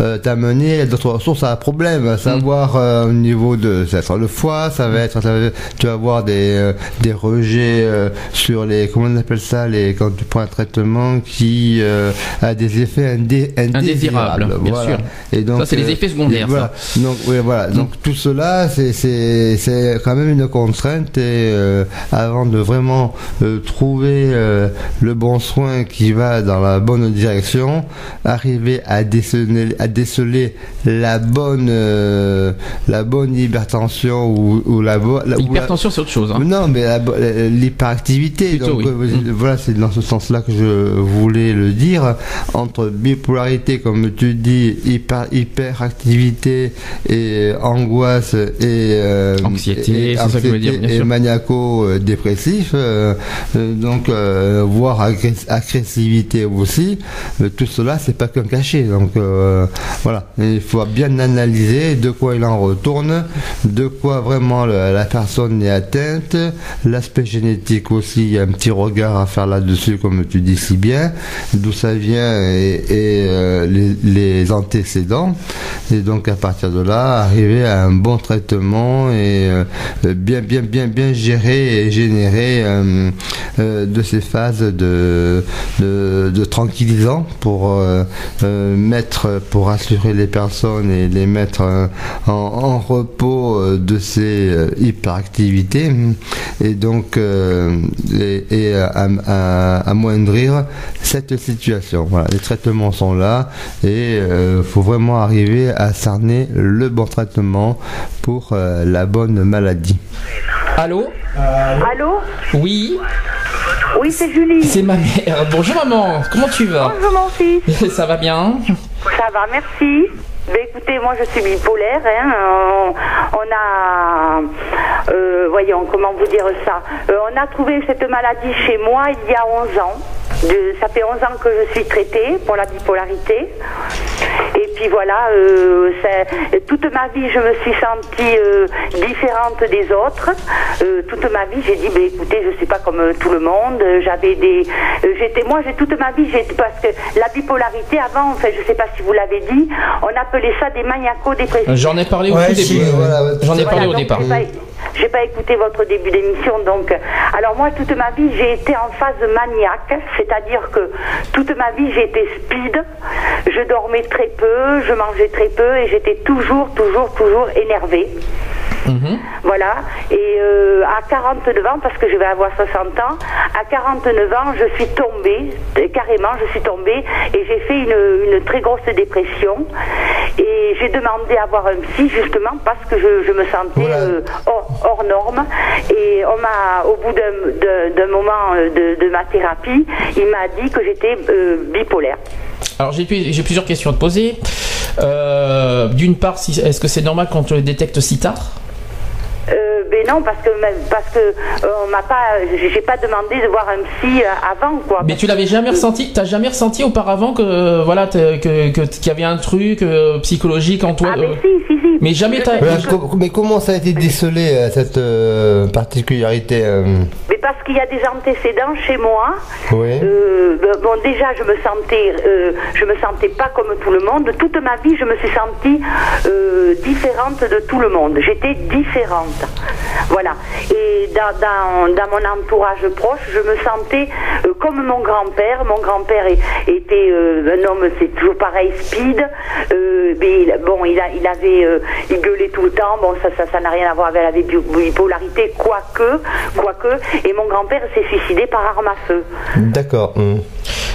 euh, t'amener d'autres ressources à problème, à savoir euh, au niveau de, ça va être le foie, ça va être, ça va- tu vas avoir des, euh, des rejets euh, sur les, comment on appelle ça, les, quand tu prends un traitement qui a des effets indé- indésirables, Indésirables, bien sûr. Et donc, Ça, c'est les effets secondaires. Donc, oui, voilà. Donc, tout cela, c'est, c'est, c'est quand même une contrainte. Et avant de vraiment trouver le bon soin qui va dans la bonne direction, arriver à déceler, à déceler la bonne, euh, la bonne hypertension ou, ou la bonne. L'hypertension, c'est autre chose. Hein. Non, mais l'hyperactivité. Donc, oui. euh, voilà, c'est dans ce sens-là que je voulais le dire. Entre bipolarité, comme tu dis, hyper, hyperactivité et angoisse et euh, Anxiété, et- c'est ça que je veux dire, et euh, euh, donc euh, voire aussi. tout cela, c'est pas qu'un cachet. Donc euh, voilà, il faut bien analyser de quoi il en retourne, de quoi vraiment la personne est atteinte, l'aspect génétique aussi. Il y a un petit regard à faire là-dessus, comme tu dis si bien, d'où ça vient et, euh, les, antécédents. Et donc à partir de là, arriver à un bon traitement et euh, bien, bien, bien, bien gérer et générer de ces phases de, de, de tranquillisants pour euh, euh, mettre, pour assurer les personnes et les mettre euh, en, en repos de ces hyperactivités et donc euh, et, et à, à- amoindrir cette situation. Voilà, les traitements sont là et il faut vraiment arriver à cerner le bon traitement pour euh, la bonne maladie. Allô? Allô? Oui, Oui, c'est Julie. c'est ma mère. Bonjour maman, comment tu vas? Bonjour mon fils. Ça va bien? Ça va, merci. Ben, écoutez, moi je suis bipolaire. Hein. On, on a, euh, voyons, comment vous dire ça? Euh, On a trouvé cette maladie chez moi il y a 11 ans. De- ça fait 11 ans que je suis traitée pour la bipolarité. Et puis voilà, euh, toute ma vie, je me suis sentie euh, différente des autres. Euh, toute ma vie, j'ai dit, ben, écoutez, je suis pas comme tout le monde. J'avais des, euh, j'étais, moi, j'ai toute ma vie, j'ai parce que la bipolarité avant, enfin, je sais pas si vous l'avez dit, on appelait ça des maniaco-dépressifs. J'en ai parlé au Ouais, tout si, début. voilà, J'en ai Voilà, parlé au départ. Pas, J'ai pas écouté votre début d'émission, donc. Alors moi, toute ma vie, j'ai été en phase maniaque, c'est-à-dire que toute ma vie, j'ai été speed. Je dormais très peu, je mangeais très peu, et j'étais toujours, toujours, toujours énervée. Voilà. Et euh, à 49 ans, parce que je vais avoir 60 ans, à 49 ans, je suis tombée, euh, carrément, je suis tombée, et j'ai fait une, une très grosse dépression. Et j'ai demandé à voir un psy, justement, parce que je, je me sentais Voilà. euh, hors, hors norme. Et on m'a, au bout d'un- moment de, de ma thérapie, il m'a dit que j'étais euh, bipolaire. Alors j'ai pu- j'ai plusieurs questions à te poser. Euh, D'une part, si- est-ce que c'est normal qu'on te le détecte si tard? Euh, ben non, parce que parce que euh, on m'a pas, j'ai pas demandé de voir un psy avant quoi. Mais tu l'avais jamais ressenti T'as jamais ressenti auparavant que voilà que que- qu'il y avait un truc euh, psychologique en toi Ah mais si si si. Mais jamais t'as. Co- mais comment ça a été décelé cette euh, particularité euh, Mais parce qu'il y a des antécédents chez moi. Oui. Euh, ben, bon, déjà, je me sentais, euh, je me sentais pas comme tout le monde. Toute ma vie, je me suis sentie euh, différente de tout le monde. J'étais différente. Voilà. Et dans, dans, mon entourage proche, je me sentais euh, comme mon grand-père. Mon grand-père était euh, un homme, c'est toujours pareil, speed. Euh, il- bon, il, a, il avait, il gueulait tout le temps. Bon, ça, ça, n'a rien à voir avec la bi- bipolarité, quoique, quoique. Et mon grand-père s'est suicidé par arme à feu. D'accord. hum.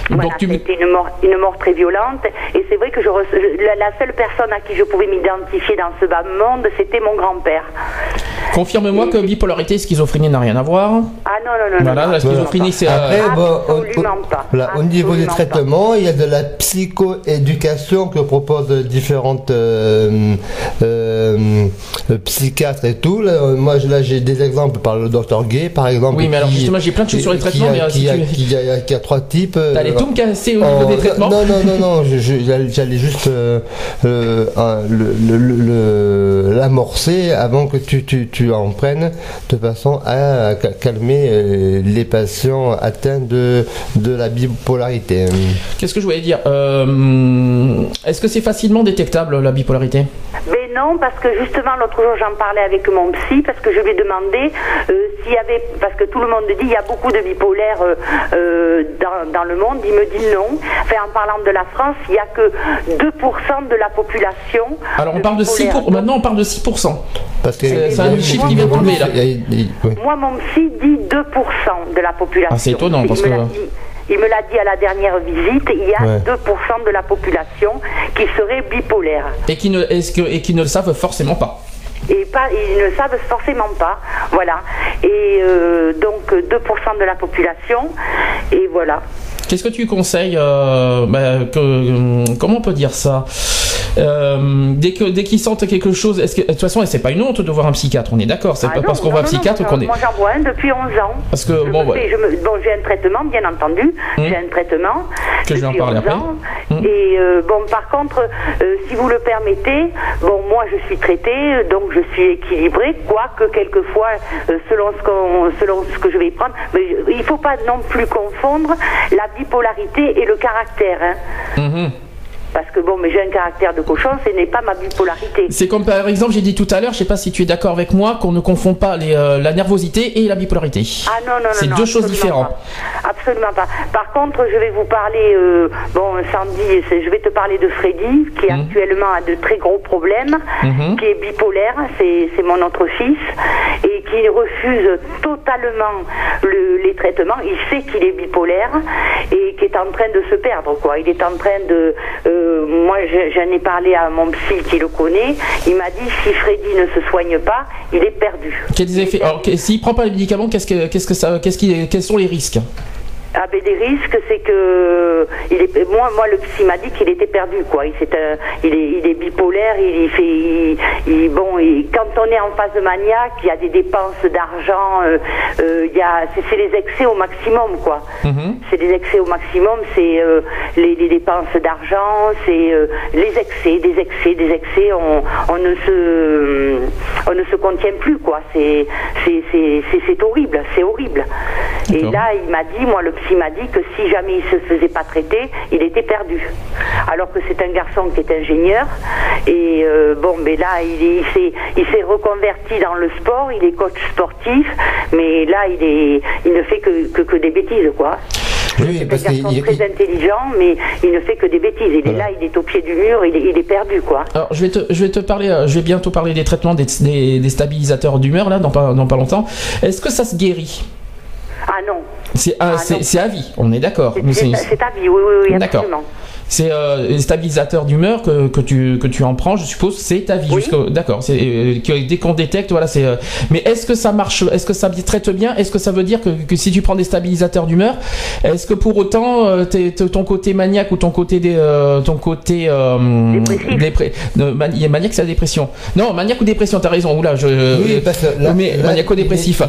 Voilà, Donc tu c'était une mort, une mort très violente. Et c'est vrai que je, la, la seule personne à qui je pouvais m'identifier dans ce bas monde, c'était mon grand-père. Confirme-moi que bipolarité et schizophrénie n'a rien à voir. Ah non, non, non. Voilà, non, la schizophrénie c'est. euh, Après, bon, au, Absolument pas. voilà, au niveau des traitements, il y a de la psychoéducation que proposent différentes euh, euh, psychiatres et tout. Là, moi, je- là, j'ai des exemples par le docteur Gay, par exemple. Oui, mais alors, justement, j'ai plein de choses sur les qui traitements, a- mais, euh, qui si a, tu- qui a- qui a trois types. euh, tout me casser au niveau Oh, des traitements. Non, non, non, non, j'allais juste euh, euh, un- le- le- le- le- l'amorcer avant que tu, tu, tu en prennes de façon à ca- calmer euh, les patients atteints de, de la bipolarité. Qu'est-ce que je voulais dire Euh, Est-ce que c'est facilement détectable la bipolarité? Mais non, parce que justement, l'autre jour, j'en parlais avec mon psy, parce que je lui ai demandé euh, s'il y avait, parce que tout le monde dit, il y a beaucoup de bipolaires euh, euh, dans, dans le monde. Il me dit non. Enfin, en parlant de la France, il n'y a que 2% de la population. Alors on parle de 6 bipolaires. pour... maintenant on parle de 6%. Parce que C'est- un chiffre qui vient de tomber, là. Moi, mon psy dit 2% de la population. Ah, c'est étonnant, parce que- dit- Il me l'a dit à la dernière visite, il y a Ouais. 2% de la population qui serait bipolaire. Et qui ne, est-ce que, et qui ne le savent forcément pas. Et pas, ils ne savent forcément pas. Voilà. Et euh, donc 2% de la population. Et voilà. Qu'est-ce que tu conseilles euh, bah, que, euh, Comment on peut dire ça Euh, Dès qu'ils sentent quelque chose, est-ce que de toute façon, c'est pas une honte de voir un psychiatre On est d'accord. C'est Ah pas non, parce qu'on voit un psychiatre qu'on est. Moi, j'en vois un depuis 11 ans. Parce que, Je bon, ouais. fais- je me- bon, j'ai un traitement, bien entendu. J'ai un traitement. Que je vais en parler 11 après. Hum. Et euh, bon, par contre, si vous le permettez, bon, moi, je suis traitée, donc je suis équilibrée, quoique quelquefois, selon ce selon ce que je vais prendre, mais il faut pas non plus confondre la bipolarité et le caractère. hein. Mhm. Parce que bon, mais j'ai un caractère de cochon, ce n'est pas ma bipolarité. C'est comme par exemple, j'ai dit tout à l'heure, je sais pas si tu es d'accord avec moi, qu'on ne confond pas les, euh, la nervosité et la bipolarité. Ah non, non, non. C'est deux choses différentes. pas. Absolument pas. Par contre, je vais vous parler, euh, bon, Sandy, je vais te parler de Freddy, qui Mhm. actuellement a de très gros problèmes, Mhm. qui est bipolaire, c'est c'est mon autre fils, et qui refuse totalement le- les traitements. Il sait qu'il est bipolaire et qui est en train de se perdre, quoi. Il est en train de... euh, moi, je- j'en ai parlé à mon psy qui le connaît. Il m'a dit, si Freddy ne se soigne pas, il est perdu. Effets s'il prend pas les médicaments, qu'est-ce que, qu'est-ce que ça, qu'est-ce qui, quels sont les risques? Ah ben des risques, c'est que il est, moi, moi le psy m'a dit qu'il était perdu quoi. Il, il est, il est bipolaire, il, il fait, il, bon, quand on est en phase maniaque, il y a des dépenses d'argent, euh, euh, il y a, c'est, les excès au maximum quoi. C'est des excès au maximum, c'est euh, les, les dépenses d'argent, c'est euh, les excès, des excès, des excès. On, on ne se, on ne se contient plus quoi. C'est, c'est horrible, c'est horrible. Et là, il m'a dit, moi, le psy m'a dit que si jamais il se faisait pas traiter, il était perdu. Alors que c'est un garçon qui est ingénieur. Et euh, bon, mais là, il, est- il s'est, il s'est reconverti dans le sport. Il est coach sportif, mais là, il est, il ne fait que, que, que des bêtises, quoi. Oui, parce un qu'il garçon il- très intelligent, mais il ne fait que des bêtises. Il est là, il est au pied du mur, il est, il est perdu, quoi. Alors, je vais te, je vais te parler, euh, je vais bientôt parler des traitements des, des- des stabilisateurs d'humeur là, dans pas, dans pas longtemps. Est-ce que ça se guérit? Ah non, C'est à, Ah, c'est à vie, on est d'accord. c'est, ta vie, oui, oui, oui, D'accord. C'est euh, les stabilisateurs d'humeur que, que, tu, que tu en prends, je suppose, c'est ta vie. Oui. D'accord. C'est euh, dès qu'on détecte, voilà, c'est. euh, mais est-ce que ça marche Est-ce que ça traite bien? Est-ce que ça veut dire que, que si tu prends des stabilisateurs d'humeur, est-ce que pour autant euh, t'es- t'es- ton côté maniaque ou ton côté des, euh, ton côté euh, Dépressif. dépré- maniaque, c'est la dépression. Non, maniaque ou dépression. T'as raison. Oula, je. Oui, parce que là- mais là, maniaco-dépressif.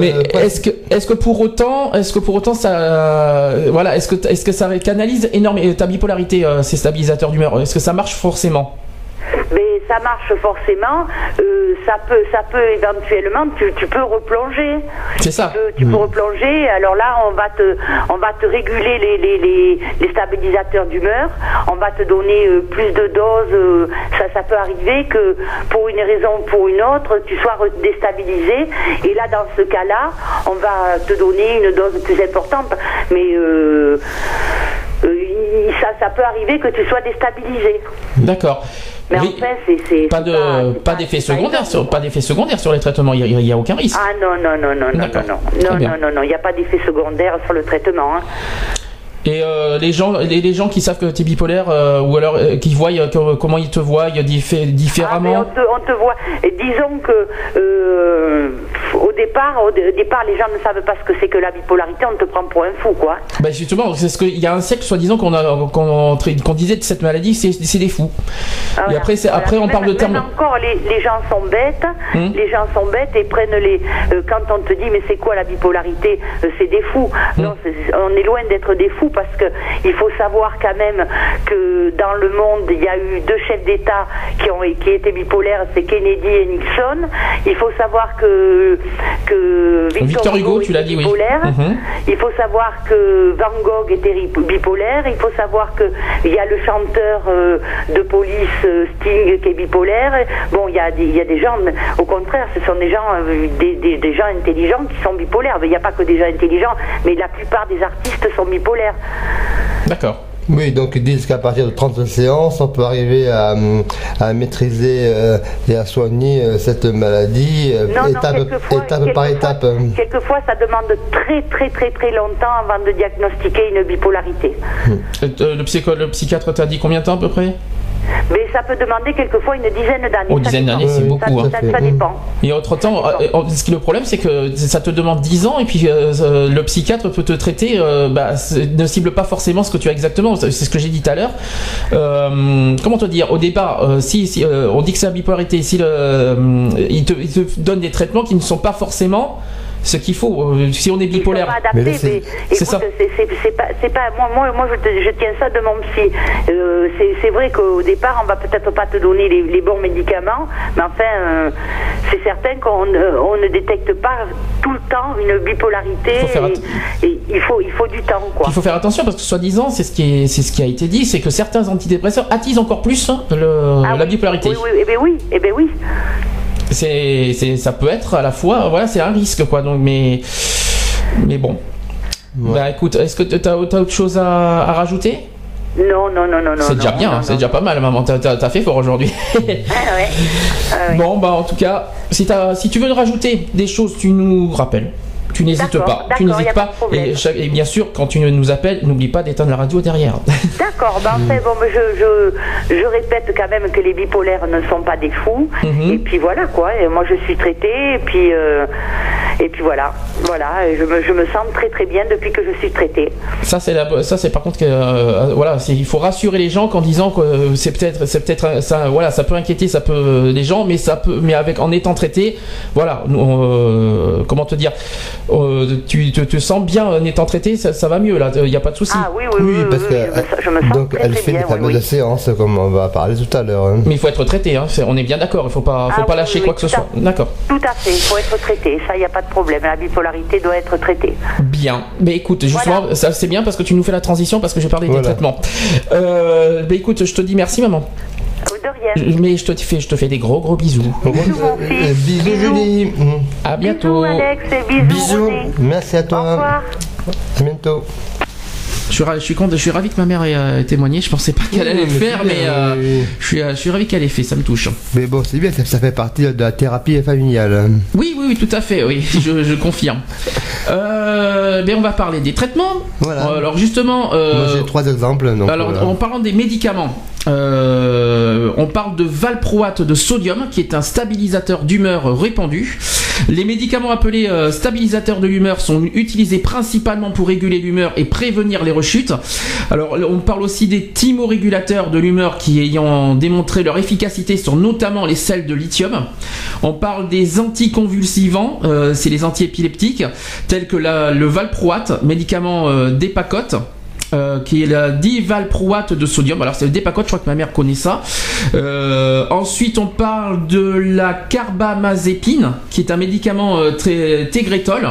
mais est-ce que, est-ce que pour autant, est-ce que pour autant ça, euh, voilà, est-ce que, est-ce que ça canalise énormément? Ta bipolarité, euh, ces stabilisateurs d'humeur Est-ce que ça marche forcément Mais ça marche forcément. euh, ça peut, ça peut éventuellement, tu, tu peux replonger. C'est ça. Tu peux, tu peux replonger. Alors là, on va te, on va te réguler les, les, les, les stabilisateurs d'humeur. On va te donner euh, plus de doses. euh, ça, ça peut arriver que pour une raison ou pour une autre, tu sois déstabilisé. Et là, dans ce cas-là, on va te donner une dose plus importante. Mais ça, ça peut arriver que tu sois déstabilisé. D'accord. Mais en fait, c'est pas de, d'effet secondaire sur, quoi. pas d'effet secondaire sur les traitements. Il y a, aucun risque. Ah non, non, non, non, non, non, non, non, non, non, il n'y a pas d'effet secondaire sur le traitement. Et euh, les gens, les, les gens qui savent que tu es bipolaire euh, ou alors euh, qui voient que- comment ils te voient diffé- Ah, différemment. on, te, on te voit. Et disons que au départ, au dé- départ, les gens ne savent pas ce que c'est que la bipolarité. On te prend pour un fou, quoi. Bah justement, c'est ce qu'il y a un siècle, soi-disant, qu'on disait de cette maladie, c'est, des fous. Ah, Et après, Voilà. après, on Même- parle de termes. encore, les, les gens sont bêtes. Hum. Les gens sont bêtes et prennent les. quand on te dit, mais c'est quoi la bipolarité C'est des fous. Hum. Non, on est loin d'être des fous parce que il faut savoir quand même que dans le monde, il y a eu deux chefs d'État qui ont qui étaient bipolaires, c'est Kennedy et Nixon. Il faut savoir que que Victor, Victor Hugo, tu l'as dit, oui. bipolaire. Mhm. Il faut savoir que Van Gogh était bipolaire. Il faut savoir que il y a le chanteur euh, de police euh, Sting qui est bipolaire. Bon, il y a des, il y a des gens, au contraire, ce sont des gens, euh, des, des- des gens intelligents qui sont bipolaires. Il n'y a pas que des gens intelligents, mais la plupart des artistes sont bipolaires. D'accord. Oui, donc ils disent qu'à partir de 30 séances, on peut arriver à, à maîtriser euh, et à soigner euh, cette maladie euh, Non, non, étape, quelquefois, par étape. euh. Quelquefois, ça demande très, très, très, très longtemps avant de diagnostiquer une bipolarité. Le, psycho, le psychiatre t'a dit combien de temps à peu près? Mais ça peut demander quelquefois une dizaine d'années. Oh, Ça dizaine d'années, c'est beaucoup. Ça, hein. ça- dépend. Et entre-temps, euh, le problème, c'est que ça te demande 10 ans et puis euh, euh, le psychiatre peut te traiter, euh, bah, ne cible pas forcément ce que tu as exactement. C'est ce que j'ai dit tout à l'heure. Euh, comment te dire? Au départ, si, si, on dit que c'est la bipolarité, si le, il, te, il te donne des traitements qui ne sont pas forcément ce qu'il faut. Euh, si on est bipolaire, c'est- ça. c'est pas, c'est pas, moi, moi, moi je, te- je tiens ça de mon psy. Euh, c'est- c'est vrai qu'au départ, on va peut-être pas te donner les, les bons médicaments, mais enfin, euh, c'est certain qu'on ne- on ne détecte pas tout le temps une bipolarité. Il faut faire et, et il faut, il faut du temps, quoi. il faut faire attention parce que soi-disant, c'est ce qui est, c'est ce qui a été dit, c'est que certains antidépresseurs attisent encore plus hein, le- Ah la oui, bipolarité. Oui, oui, eh ben oui, eh ben oui. C'est, c'est, ça peut être à la fois, voilà, c'est un risque quoi. Donc, mais, mais bon. Ouais. Bah écoute, est-ce que t'as, t'as autre chose à, à rajouter? Non, non, non, non, non. C'est déjà non, bien, non, c'est non. déjà pas mal, maman. T'as, t'as- t'as fait fort aujourd'hui. Ah ouais. Ah ouais. Bon, bah en tout cas, si, t'as, si tu veux rajouter des choses, tu nous rappelles. Tu n'hésites pas, tu n'hésites pas. Et, bien sûr, quand tu nous appelles, n'oublie pas d'éteindre la radio derrière. D'accord, ben enfin, bon, je, je, je répète quand même que les bipolaires ne sont pas des fous. Mhm. Et puis voilà quoi, et moi je suis traitée, et puis, euh, et puis voilà, voilà, je me, je me sens très très bien depuis que je suis traitée. Ça c'est ça c'est par contre que euh, voilà, il faut rassurer les gens qu'en disant que euh, c'est peut-être c'est peut-être ça voilà, ça peut inquiéter ça peut les gens mais ça peut mais avec en étant traité, voilà, euh, comment te dire euh, tu te, te sens bien en étant traité, ça, ça va mieux là, il n'y a pas de souci. Ah oui, oui, oui, oui, parce oui, que je, me, sens- je me sens donc très elle très fait bien. des fameuses oui. séances comme on va parler tout à l'heure. hein. Mais il faut être traité hein, on est bien d'accord, il faut pas faut Ah pas oui, lâcher oui, quoi que ce soit. D'accord. Tout à fait, il faut être traité, ça, il n'y a pas de de problème. La bipolarité doit être traitée. Bien. Mais écoute, justement, ça c'est bien parce que tu nous fais la transition parce que je vais parler des Voilà. traitements. Euh, bah écoute, je te dis merci maman. De rien. Mais je te fais, je te fais des gros gros bisous. Bisous, mon Euh, fils. bisous Julie. Mm. À Bisous, bientôt. Alex, et bisous, Bisous. René. Merci à Au toi. revoir. À bientôt. Je suis, je suis content, je suis ravi que ma mère ait euh, témoigné. Je pensais pas qu'elle Oui, allait le faire, mais euh, oui, je suis, je suis ravi qu'elle ait fait. Ça me touche. Mais bon, c'est bien, ça, ça fait partie de la thérapie familiale. Oui, oui, oui, tout à fait. Oui, je, je confirme. Euh, mais on va parler des traitements. Voilà. Alors justement, euh, Moi j'ai trois exemples. Donc, Alors, voilà. en parlant des médicaments, euh, on parle de valproate de sodium, qui est un stabilisateur d'humeur répandu. Les médicaments appelés euh, stabilisateurs de l'humeur sont utilisés principalement pour réguler l'humeur et prévenir les rechutes. Alors, on parle aussi des thymorégulateurs de l'humeur qui ayant démontré leur efficacité sur notamment les sels de lithium. On parle des anticonvulsivants, euh, c'est les antiépileptiques, tels que le valproate, médicament euh, d'Epacote. Euh, qui est la divalproate de sodium. Alors c'est le Depakote, je crois que ma mère connaît ça. Euh, ensuite, on parle de la carbamazépine, qui est un médicament euh, très Tegretol.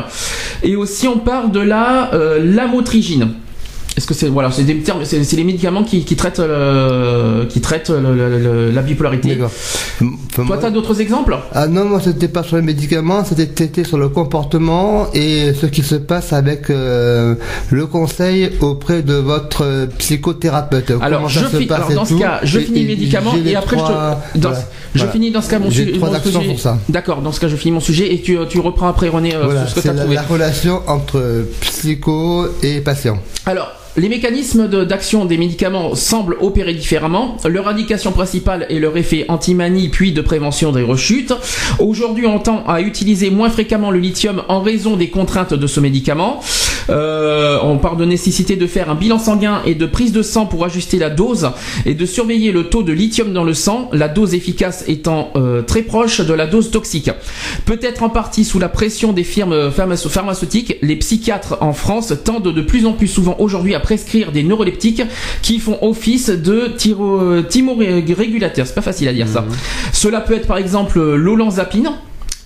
Et aussi, on parle de la lamotrigine. Est-ce que c'est voilà, c'est des termes, c'est les médicaments qui, qui traitent euh, qui traitent le- le- le- la bipolarité. D'accord. Toi, t'as d'autres exemples? Ah non, moi c'était pas sur les médicaments, c'était sur le comportement et ce qui se passe avec euh, le conseil auprès de votre euh, psychothérapeute. Alors, Comment je ça se passe alors, dans ce cas, je finis les médicaments et après trois- je te. dans- voilà. Je Voilà. finis dans ce cas mon sujet. trois mon actions sujet. pour ça. D'accord, dans ce cas, je finis mon sujet et tu, tu reprends après René Voilà, sur ce que tu as la, trouvé. la relation entre psycho et patient. Alors, les mécanismes d'action des médicaments semblent opérer différemment. Leur indication principale est leur effet antimanie puis de prévention des rechutes. Aujourd'hui, on tend à utiliser moins fréquemment le lithium en raison des contraintes de ce médicament. Euh, on parle de nécessité de faire un bilan sanguin et de prise de sang pour ajuster la dose et de surveiller le taux de lithium dans le sang, la dose efficace étant euh, très proche de la dose toxique. Peut-être en partie sous la pression des firmes pharmace- pharmaceutiques, les psychiatres en France tendent de plus en plus souvent aujourd'hui à prescrire des neuroleptiques qui font office de thymorégulateurs. C'est pas facile à dire ça. Cela peut être par exemple l'olanzapine.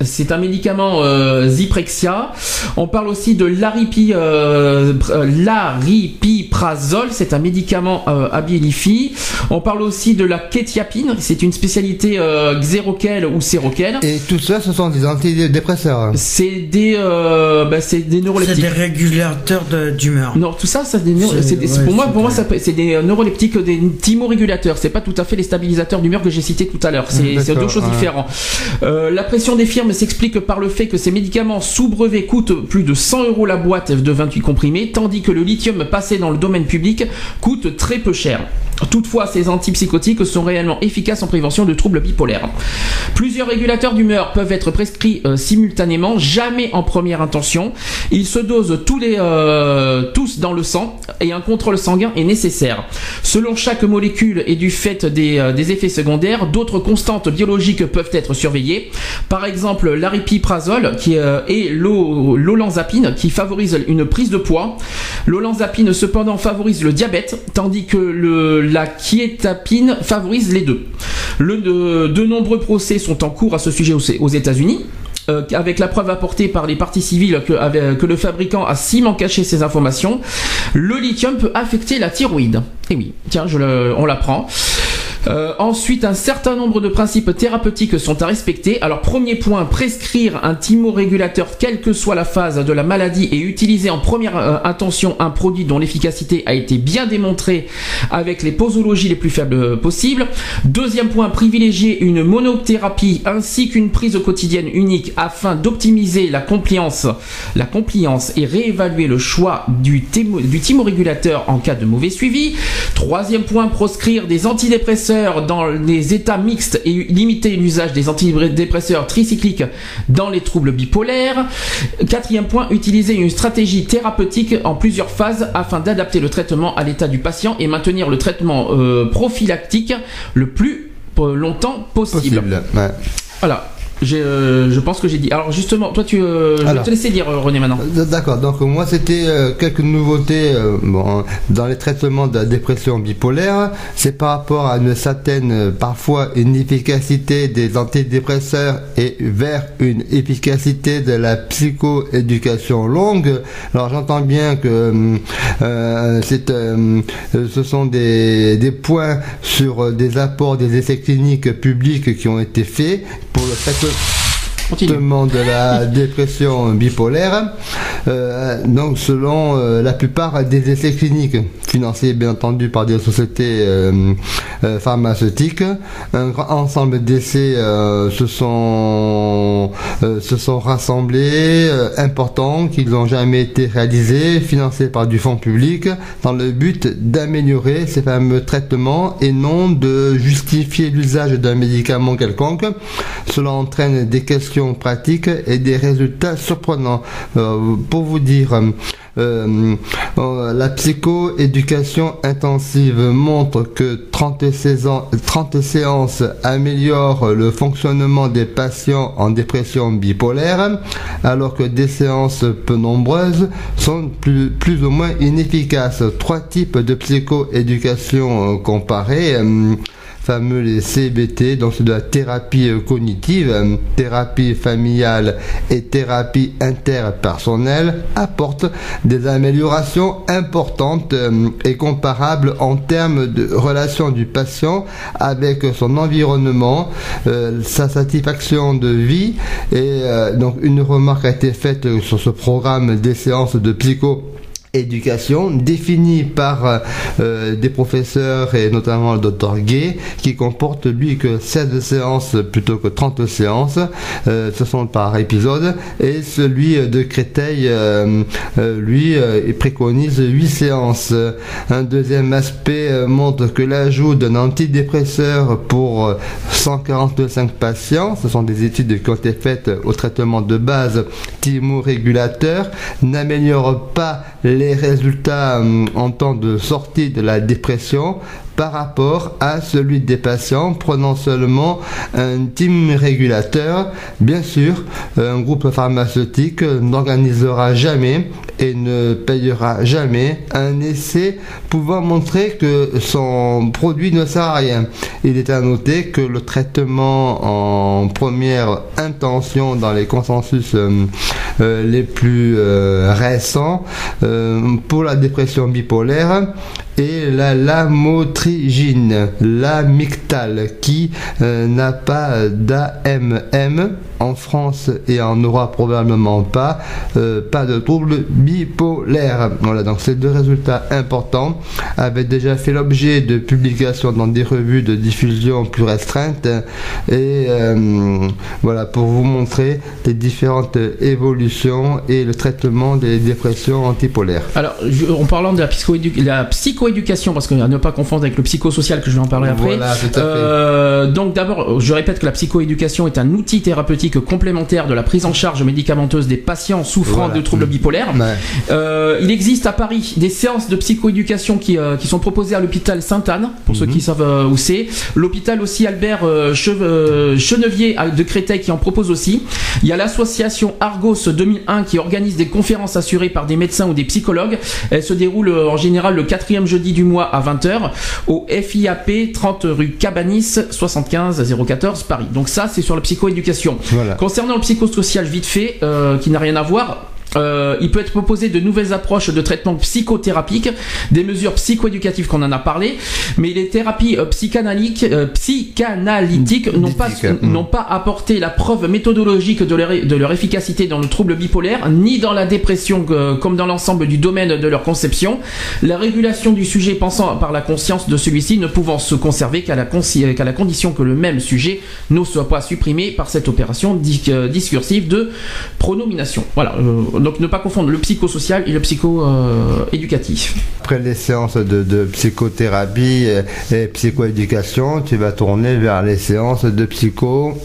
C'est un médicament euh, Zyprexia. On parle aussi de l'aripi, euh, euh, l'aripiprazole. C'est un médicament euh, Abilify. On parle aussi de la kétiapine. C'est une spécialité euh, xéroquel ou séroquel. Et tout ça, ce sont des antidépresseurs. C'est des, euh, bah, c'est des C'est neuroleptiques. des régulateurs de- d'humeur. Non, tout ça, c'est des neuro- C'est- c'est des- c'est- ouais, pour moi, c'est pour moi, c'est des neuroleptiques, des thymorégulateurs. C'est pas tout à fait les stabilisateurs d'humeur que j'ai cités tout à l'heure. C'est Mm, c'est deux choses ouais. différentes. Euh, la pression des s'explique par le fait que ces médicaments sous brevet coûtent plus de 100 euros la boîte de 28 comprimés, tandis que le lithium passé dans le domaine public coûte très peu cher. Toutefois, ces antipsychotiques sont réellement efficaces en prévention de troubles bipolaires. Plusieurs régulateurs d'humeur peuvent être prescrits euh, simultanément, jamais en première intention. Ils se dosent euh, tous dans le sang et un contrôle sanguin est nécessaire. Selon chaque molécule et du fait des, euh, des effets secondaires, d'autres constantes biologiques peuvent être surveillées. Par exemple, l'aripiprazole qui, euh, et l'o- l'olanzapine qui favorise une prise de poids. L'olanzapine cependant favorise le diabète, tandis que la quiétapine favorise les deux. De, nombreux procès sont en cours à ce sujet aux, aux États-Unis. euh, avec la preuve apportée par les parties civiles que, le fabricant a ciment caché ces informations, le lithium peut affecter la thyroïde. Et oui, tiens, on l'apprend. Euh, ensuite, un certain nombre de principes thérapeutiques sont à respecter. Alors, premier point, prescrire un thymorégulateur quelle que soit la phase de la maladie et utiliser en première euh, intention un produit dont l'efficacité a été bien démontrée avec les posologies les plus faibles possibles. Deuxième point, privilégier une monothérapie ainsi qu'une prise quotidienne unique afin d'optimiser la compliance, la compliance et réévaluer le choix du, du thymorégulateur en cas de mauvais suivi. Troisième point, proscrire des antidépresseurs dans les états mixtes et limiter l'usage des antidépresseurs tricycliques dans les troubles bipolaires. Quatrième point, utiliser une stratégie thérapeutique en plusieurs phases afin d'adapter le traitement à l'état du patient et maintenir le traitement euh, prophylactique le plus euh, longtemps possible. Possible. Ouais. Voilà. Euh, je pense que j'ai dit. Alors justement, toi, tu, euh, je vais te laisser dire, euh, René, maintenant. D'accord, donc moi c'était euh, quelques nouveautés bon, dans les traitements de la dépression bipolaire. C'est par rapport à une certaine, parfois une efficacité des antidépresseurs et vers une efficacité de la psychoéducation longue. Alors j'entends bien que ce sont des, des points sur des apports des essais cliniques publics qui ont été faits pour le traitement Continue. De la dépression bipolaire, euh, donc selon euh, la plupart des essais cliniques, financés bien entendu par des sociétés euh, pharmaceutiques. Un grand ensemble d'essais se sont se sont rassemblés, importants, qui n'ont jamais été réalisés, financés par du fonds public, dans le but d'améliorer ces fameux traitements et non de justifier l'usage d'un médicament quelconque. Cela entraîne des questions pratiques et des résultats surprenants. Euh, pour vous dire, euh, euh, la psychoéducation intensive montre que 30, saisons- 30 séances améliorent le fonctionnement des patients en dépression bipolaire, alors que des séances peu nombreuses sont plus, plus ou moins inefficaces. Trois types de psychoéducation comparés. euh, fameux les CBT, donc c'est de la thérapie euh, cognitive, euh, thérapie familiale et thérapie interpersonnelle, apportent des améliorations importantes euh, et comparables en termes de relation du patient avec son environnement, sa satisfaction de vie. Et donc une remarque a été faite sur ce programme des séances de psycho éducation définie par euh, des professeurs et notamment le docteur Gay qui comporte lui que 16 séances plutôt que 30 séances. Euh, ce sont par épisode. Et celui de Créteil euh, euh, lui euh, préconise 8 séances. Un deuxième aspect euh, montre que l'ajout d'un antidépresseur pour euh, 145 patients ce sont des études qui ont été faites au traitement de base thymorégulateurs n'améliore pas les résultats hum, en temps de sortie de la dépression par rapport à celui des patients prenant seulement un team régulateur. Bien sûr, un groupe pharmaceutique n'organisera jamais et ne payera jamais un essai pouvant montrer que son produit ne sert à rien. Il est à noter que le traitement en première intention dans les consensus euh, euh, les plus euh, récents pour la dépression bipolaire et la lamotrigine, l'amictale, qui euh, n'a pas d'AMM en France et en Europe probablement pas, euh, pas de trouble bipolaire. Voilà, donc ces deux résultats importants avaient déjà fait l'objet de publications dans des revues de diffusion plus restreintes et euh, voilà pour vous montrer les différentes évolutions et le traitement des dépressions antipolaires. Alors, je- en parlant de la, la psychoéducation, parce qu'à ne pas confondre avec le psychosocial que je vais en parler après. Voilà, tout à fait. Euh, donc d'abord, je répète que la psychoéducation est un outil thérapeutique complémentaire de la prise en charge médicamenteuse des patients souffrant Voilà. de troubles Mm. bipolaires. Ouais. Euh, il existe à Paris des séances de psychoéducation qui, euh, qui sont proposées à l'hôpital Sainte-Anne, pour Mhm. ceux qui savent euh, où c'est. L'hôpital aussi Albert euh, Cheve- euh, Chenevier de Créteil qui en propose aussi. Il y a l'association Argos 2001 qui organise des conférences assurées par des médecins ou des psychologues. Elles se déroulent en général le quatrième jeudi du mois à 20h au FIAP 30 rue Cabanis 75 014 Paris. Donc ça c'est sur la psychoéducation. Concernant le psychosocial vite fait, euh, qui n'a rien à voir, euh, il peut être proposé de nouvelles approches de traitement psychothérapique, des mesures psychoéducatives qu'on en a parlé, mais les thérapies euh, psychanalytiques, euh, psychanalytiques n'ont pas, mm. n'ont pas apporté la preuve méthodologique de leur, de leur efficacité dans le trouble bipolaire, ni dans la dépression euh, comme dans l'ensemble du domaine de leur conception. La régulation du sujet passant par la conscience de celui-ci ne pouvant se conserver qu'à la, consi- qu'à la condition que le même sujet ne soit pas supprimé par cette opération di- euh, discursive de pronomination. Voilà, euh, donc ne pas confondre le psychosocial et le psycho-éducatif. Après les séances de, de psychothérapie et, et psychoéducation, tu vas tourner vers les séances de psycho.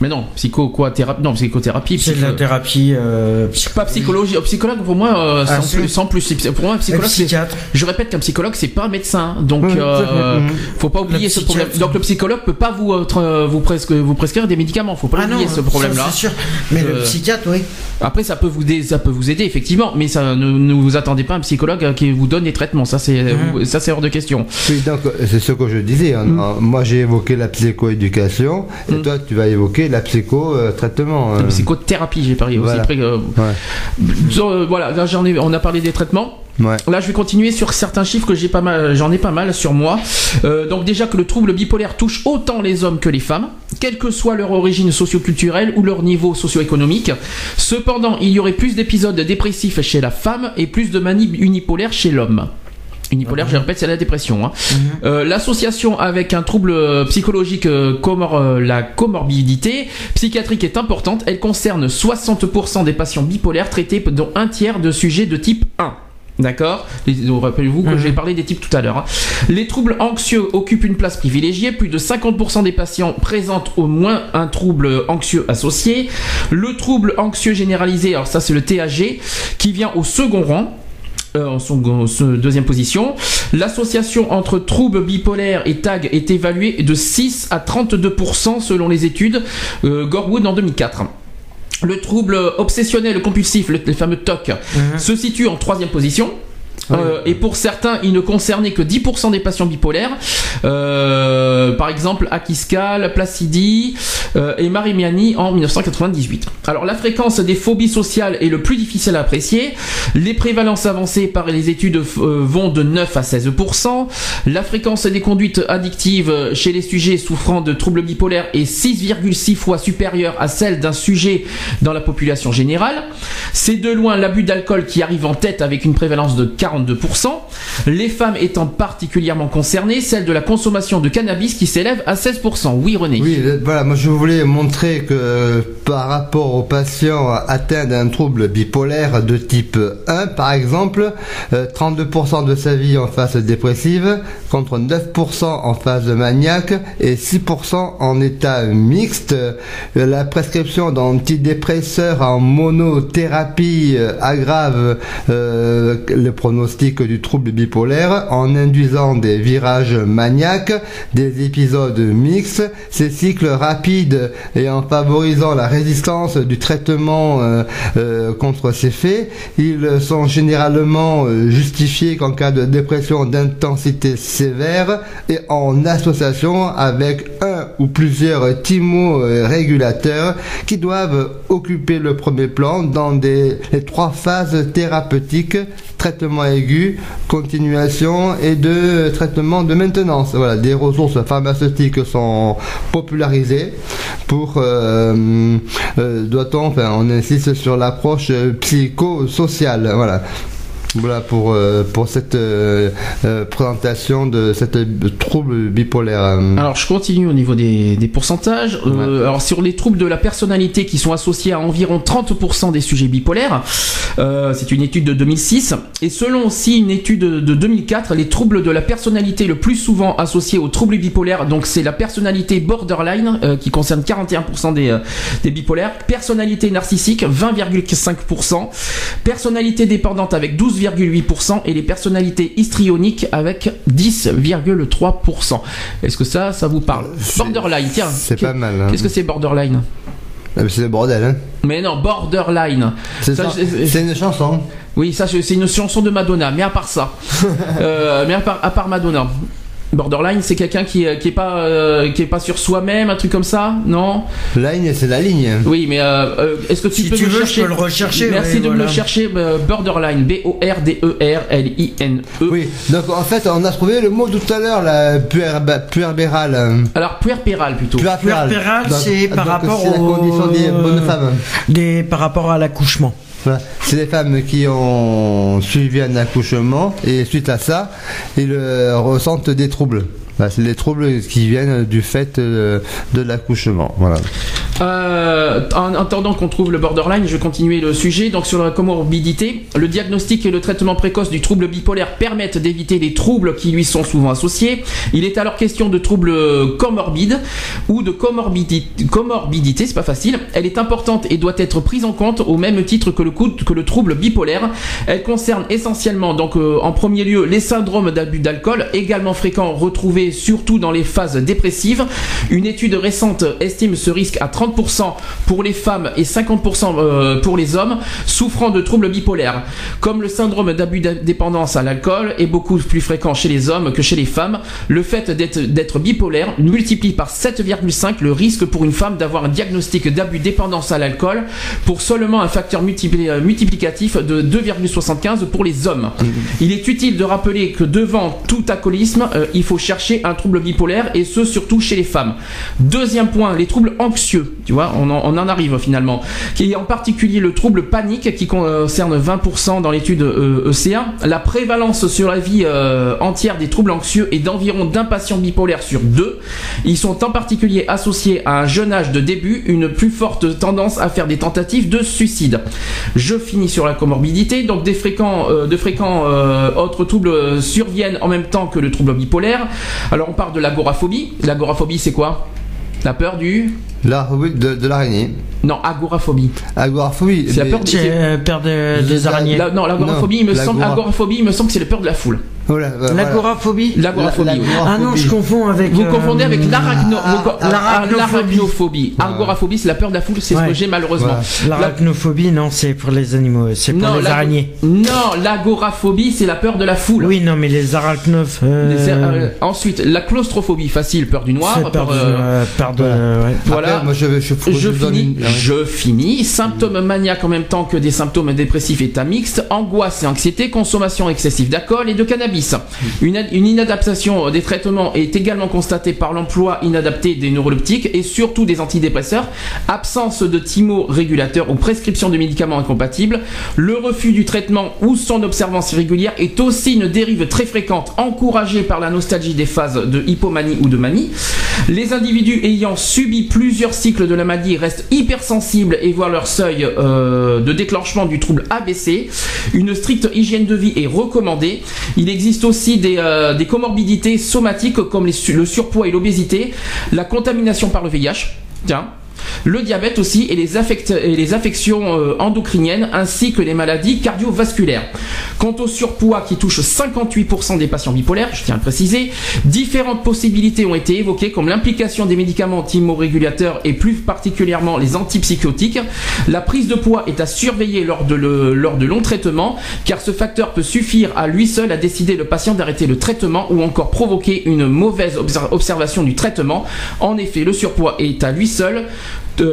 Mais non, psycho quoi thérapie Non, psychothérapie. C'est de psycho- la thérapie. euh, Pas psychologie, euh, psychologue pour moi, euh, Ah, sans, plus, sans plus. C'est- Pour moi, un psychologue, c'est- psychiatre. je répète qu'un psychologue, c'est pas un médecin, donc Mhm, euh. Mhm. faut pas oublier Le ce problème. Donc le psychologue peut pas vous euh, tra- vous, presque, vous prescrire des médicaments, faut pas Ah non, oublier ce ça, problème-là. C'est sûr. Mais le psychiatre, oui. Après, ça peut vous aider, ça peut vous aider effectivement, mais ça ne, ne vous attendez pas un psychologue qui vous donne des traitements. Ça c'est ça c'est hors de question. Oui, donc c'est ce que je disais. hein. Mm. Euh, Moi, j'ai évoqué la psychoéducation, et toi, tu vas évoquer la psycho-traitement. La psychothérapie, j'ai parlé Voilà. aussi. Euh, Ouais. euh, voilà, là j'en ai, on a parlé des traitements. Ouais. Là, je vais continuer sur certains chiffres que j'ai pas mal, j'en ai pas mal sur moi. Euh, donc déjà que le trouble bipolaire touche autant les hommes que les femmes, quelle que soit leur origine socio-culturelle ou leur niveau socio-économique. Cependant, il y aurait plus d'épisodes dépressifs chez la femme et plus de manies unipolaires chez l'homme. Unipolaire, je répète, c'est la dépression. hein. Euh, L'association avec un trouble euh, psychologique, euh, comor- euh, la comorbidité psychiatrique est importante. Elle concerne 60% des patients bipolaires traités, dont un tiers de sujets de type 1. D'accord? Rappelez-vous que j'ai parlé des types tout à l'heure. hein. Les troubles anxieux occupent une place privilégiée. Plus de 50% des patients présentent au moins un trouble anxieux associé. Le trouble anxieux généralisé, alors ça c'est le TAG, qui vient au second rang. Euh, en son, en se- deuxième position. L'association entre troubles bipolaires et TAG est évaluée de 6 à 32% selon les études euh, Gorwood en 2004. Le trouble obsessionnel compulsif, le, les fameux TOC, se situe en troisième position. Euh, et pour certains, il ne concernait que 10% des patients bipolaires. Euh, par exemple, Akiskal, Placidi euh, et Marimiani en 1998. Alors, la fréquence des phobies sociales est le plus difficile à apprécier. Les prévalences avancées par les études vont de 9 à 16%. La fréquence des conduites addictives chez les sujets souffrant de troubles bipolaires est 6,6 fois supérieure à celle d'un sujet dans la population générale. C'est de loin l'abus d'alcool qui arrive en tête avec une prévalence de 42%. Les femmes étant particulièrement concernées, celle de la consommation de cannabis qui s'élève à 16%. Oui, René. Oui, le- voilà, moi je voulais montrer que euh, par rapport aux patients atteints d'un trouble bipolaire de type 1, par exemple, euh, 32% de sa vie en phase dépressive, contre 9% en phase maniaque et 6% en état mixte. Euh, La prescription d'antidépresseurs en monothérapie euh, aggrave euh, le pronostic du trouble bipolaire en induisant des virages maniaques, des épisodes mixtes, ces cycles rapides et en favorisant la résistance du traitement euh, euh, contre ces faits. Ils sont généralement euh, justifiés qu'en cas de dépression d'intensité sévère et en association avec un ou plusieurs thymorégulateurs qui doivent occuper le premier plan dans les trois phases thérapeutiques traitement aigu, continuation et de traitement de maintenance. Voilà, des ressources pharmaceutiques sont popularisées pour, euh, euh, doit-on, enfin, on insiste sur l'approche psychosociale. Voilà. Voilà pour, euh, pour cette euh, euh, présentation de cette trouble bipolaire. Alors je continue au niveau des, des pourcentages. Alors sur les troubles de la personnalité qui sont associés à environ 30% des sujets bipolaires, c'est une étude de 2006. Et selon aussi une étude de 2004, les troubles de la personnalité le plus souvent associés aux troubles bipolaires, donc c'est la personnalité borderline qui concerne 41% des, des bipolaires, personnalité narcissique 20,5%, personnalité dépendante avec 12,8% et les personnalités histrioniques avec 10,3%. Est-ce que ça, ça vous parle Borderline, tiens. C'est pas mal. hein. Qu'est-ce que c'est borderline? Ah, C'est le bordel. Hein. Mais non, borderline. C'est une chanson. Oui, ça c'est c'est une chanson de Madonna, mais à part ça, Euh, mais à part, à part Madonna. Borderline, c'est quelqu'un qui, euh, qui est pas euh, qui est pas sur soi-même, un truc comme ça, non? Ligne, c'est la ligne. Oui, mais euh, euh, est-ce que tu Si peux tu veux, je chercher peux le rechercher, Merci ouais, de me le chercher. borderline, B O R D E. Oui, donc en fait, on a trouvé le mot tout à l'heure, la puerba- puerbérale. Alors puerpéral plutôt. Puerpérale. Puerpérale, c'est par donc, rapport c'est la au- condition des bonnes femmes. Des, par rapport à l'accouchement. C'est les femmes qui ont suivi un accouchement et suite à ça, ils euh, ressentent des troubles. Voilà, c'est les troubles qui viennent du fait euh, de l'accouchement. Euh, en attendant qu'on trouve le borderline, je vais continuer le sujet. Donc sur la comorbidité, le diagnostic et le traitement précoce du trouble bipolaire permettent d'éviter les troubles qui lui sont souvent associés. Il est alors question de troubles comorbides ou de comorbidité, comorbidité c'est pas facile. Elle est importante et doit être prise en compte au même titre que le, trouble bipolaire. Elle concerne essentiellement, donc euh, en premier lieu, les syndromes d'abus d'alcool, également fréquents retrouvés surtout dans les phases dépressives. Une étude récente estime ce risque à 30% pour les femmes et 50% euh, pour les hommes souffrant de troubles bipolaires. Comme le syndrome d'abus de dépendance à l'alcool est beaucoup plus fréquent chez les hommes que chez les femmes, le fait d'être bipolaire multiplie par 7,5 le risque pour une femme d'avoir un diagnostic d'abus dépendance à l'alcool pour seulement un facteur multipli- euh, multiplicatif de 2,75 pour les hommes. Il est utile de rappeler que devant tout alcoolisme, euh, il faut chercher un trouble bipolaire et ce surtout chez les femmes. Deuxième point, les troubles anxieux. Tu vois, on en, arrive finalement. Qui est en particulier le trouble panique qui concerne 20% dans l'étude euh, ECA. La prévalence sur la vie euh, entière des troubles anxieux est d'environ d'un patient bipolaire sur deux. Ils sont en particulier associés à un jeune âge de début, une plus forte tendance à faire des tentatives de suicide. Je finis sur la comorbidité. Donc des fréquents, euh, de fréquents autres troubles surviennent en même temps que le trouble bipolaire. Alors on parle de l'agoraphobie. L'agoraphobie c'est quoi? La peur du La phobie de, de l'araignée. Non, agoraphobie. Agoraphobie. C'est la peur du- J'ai euh, peur de- des araignées. La- non, l'agoraphobie, Non, il me semble, agoraphobie, il me semble que c'est le peur de la foule. Voilà, voilà. L'agoraphobie L'agoraphobie. La- oui. Ah non, je confonds avec. Vous euh, confondez avec l'arachno- ah, l'arachnophobie. l'arachnophobie. Agoraphobie, c'est la peur de la foule, c'est ce que j'ai malheureusement. Voilà. La- L'arachnophobie, non, c'est pour les animaux, c'est pour les l'ago- araignées. Non, l'agoraphobie, c'est la peur de la foule. Oui, non, mais les arachnophes. euh, Les- euh, ensuite, la claustrophobie, facile, peur du noir. peur, peur, de- peur de. voilà. ouais. voilà. Après, moi, je, je, finis, une- je finis. Symptômes maniaques en même temps que des symptômes dépressifs état mixte, angoisse et anxiété, consommation excessive d'alcool et de cannabis. Une, ad- une inadaptation des traitements est également constatée par l'emploi inadapté des neuroleptiques et surtout des antidépresseurs, absence de thymorégulateurs ou prescription de médicaments incompatibles, le refus du traitement ou son observance irrégulière est aussi une dérive très fréquente encouragée par la nostalgie des phases de hypomanie ou de manie. Les individus ayant subi plusieurs cycles de la maladie restent hypersensibles et voient leur seuil euh, de déclenchement du trouble abaissé. Une stricte hygiène de vie est recommandée. Il existe aussi des, euh, des comorbidités somatiques comme le surpoids et l'obésité, la contamination par le VIH. Tiens. Le diabète aussi et les, affections euh, endocriniennes ainsi que les maladies cardiovasculaires. Quant au surpoids qui touche 58% des patients bipolaires, je tiens à le préciser, différentes possibilités ont été évoquées comme l'implication des médicaments thymorégulateurs et plus particulièrement les antipsychotiques. La prise de poids est à surveiller lors de, longs traitements car ce facteur peut suffire à lui seul à décider le patient d'arrêter le traitement ou encore provoquer une mauvaise obser- observation du traitement. En effet, le surpoids est à lui seul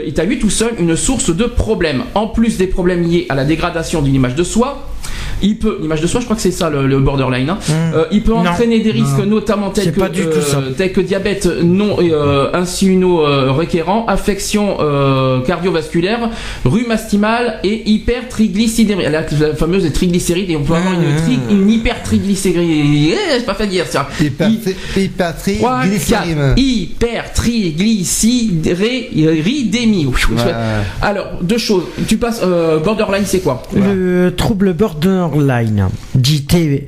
est à lui tout seul une source de problèmes. En plus des problèmes liés à la dégradation d'une image de soi, il peut, l'image de soi, je crois que c'est ça le, le borderline. hein. Euh, il peut Non. entraîner des risques, Non. notamment tels que, ça. tels que diabète non euh, insulino euh, requérant, affection euh, cardiovasculaire, rhumastimale et hypertriglycéridémie. La, la fameuse triglycéride, et on peut avoir une, tri- une hypertriglycéridémie. Eh, c'est pas fait dire ça. Hypertri- hypertri- 3, glycérine. hypertriglycéridémie. Ouais. Alors, deux choses. Tu passes, euh, borderline, c'est quoi? Le trouble borderline, dit T-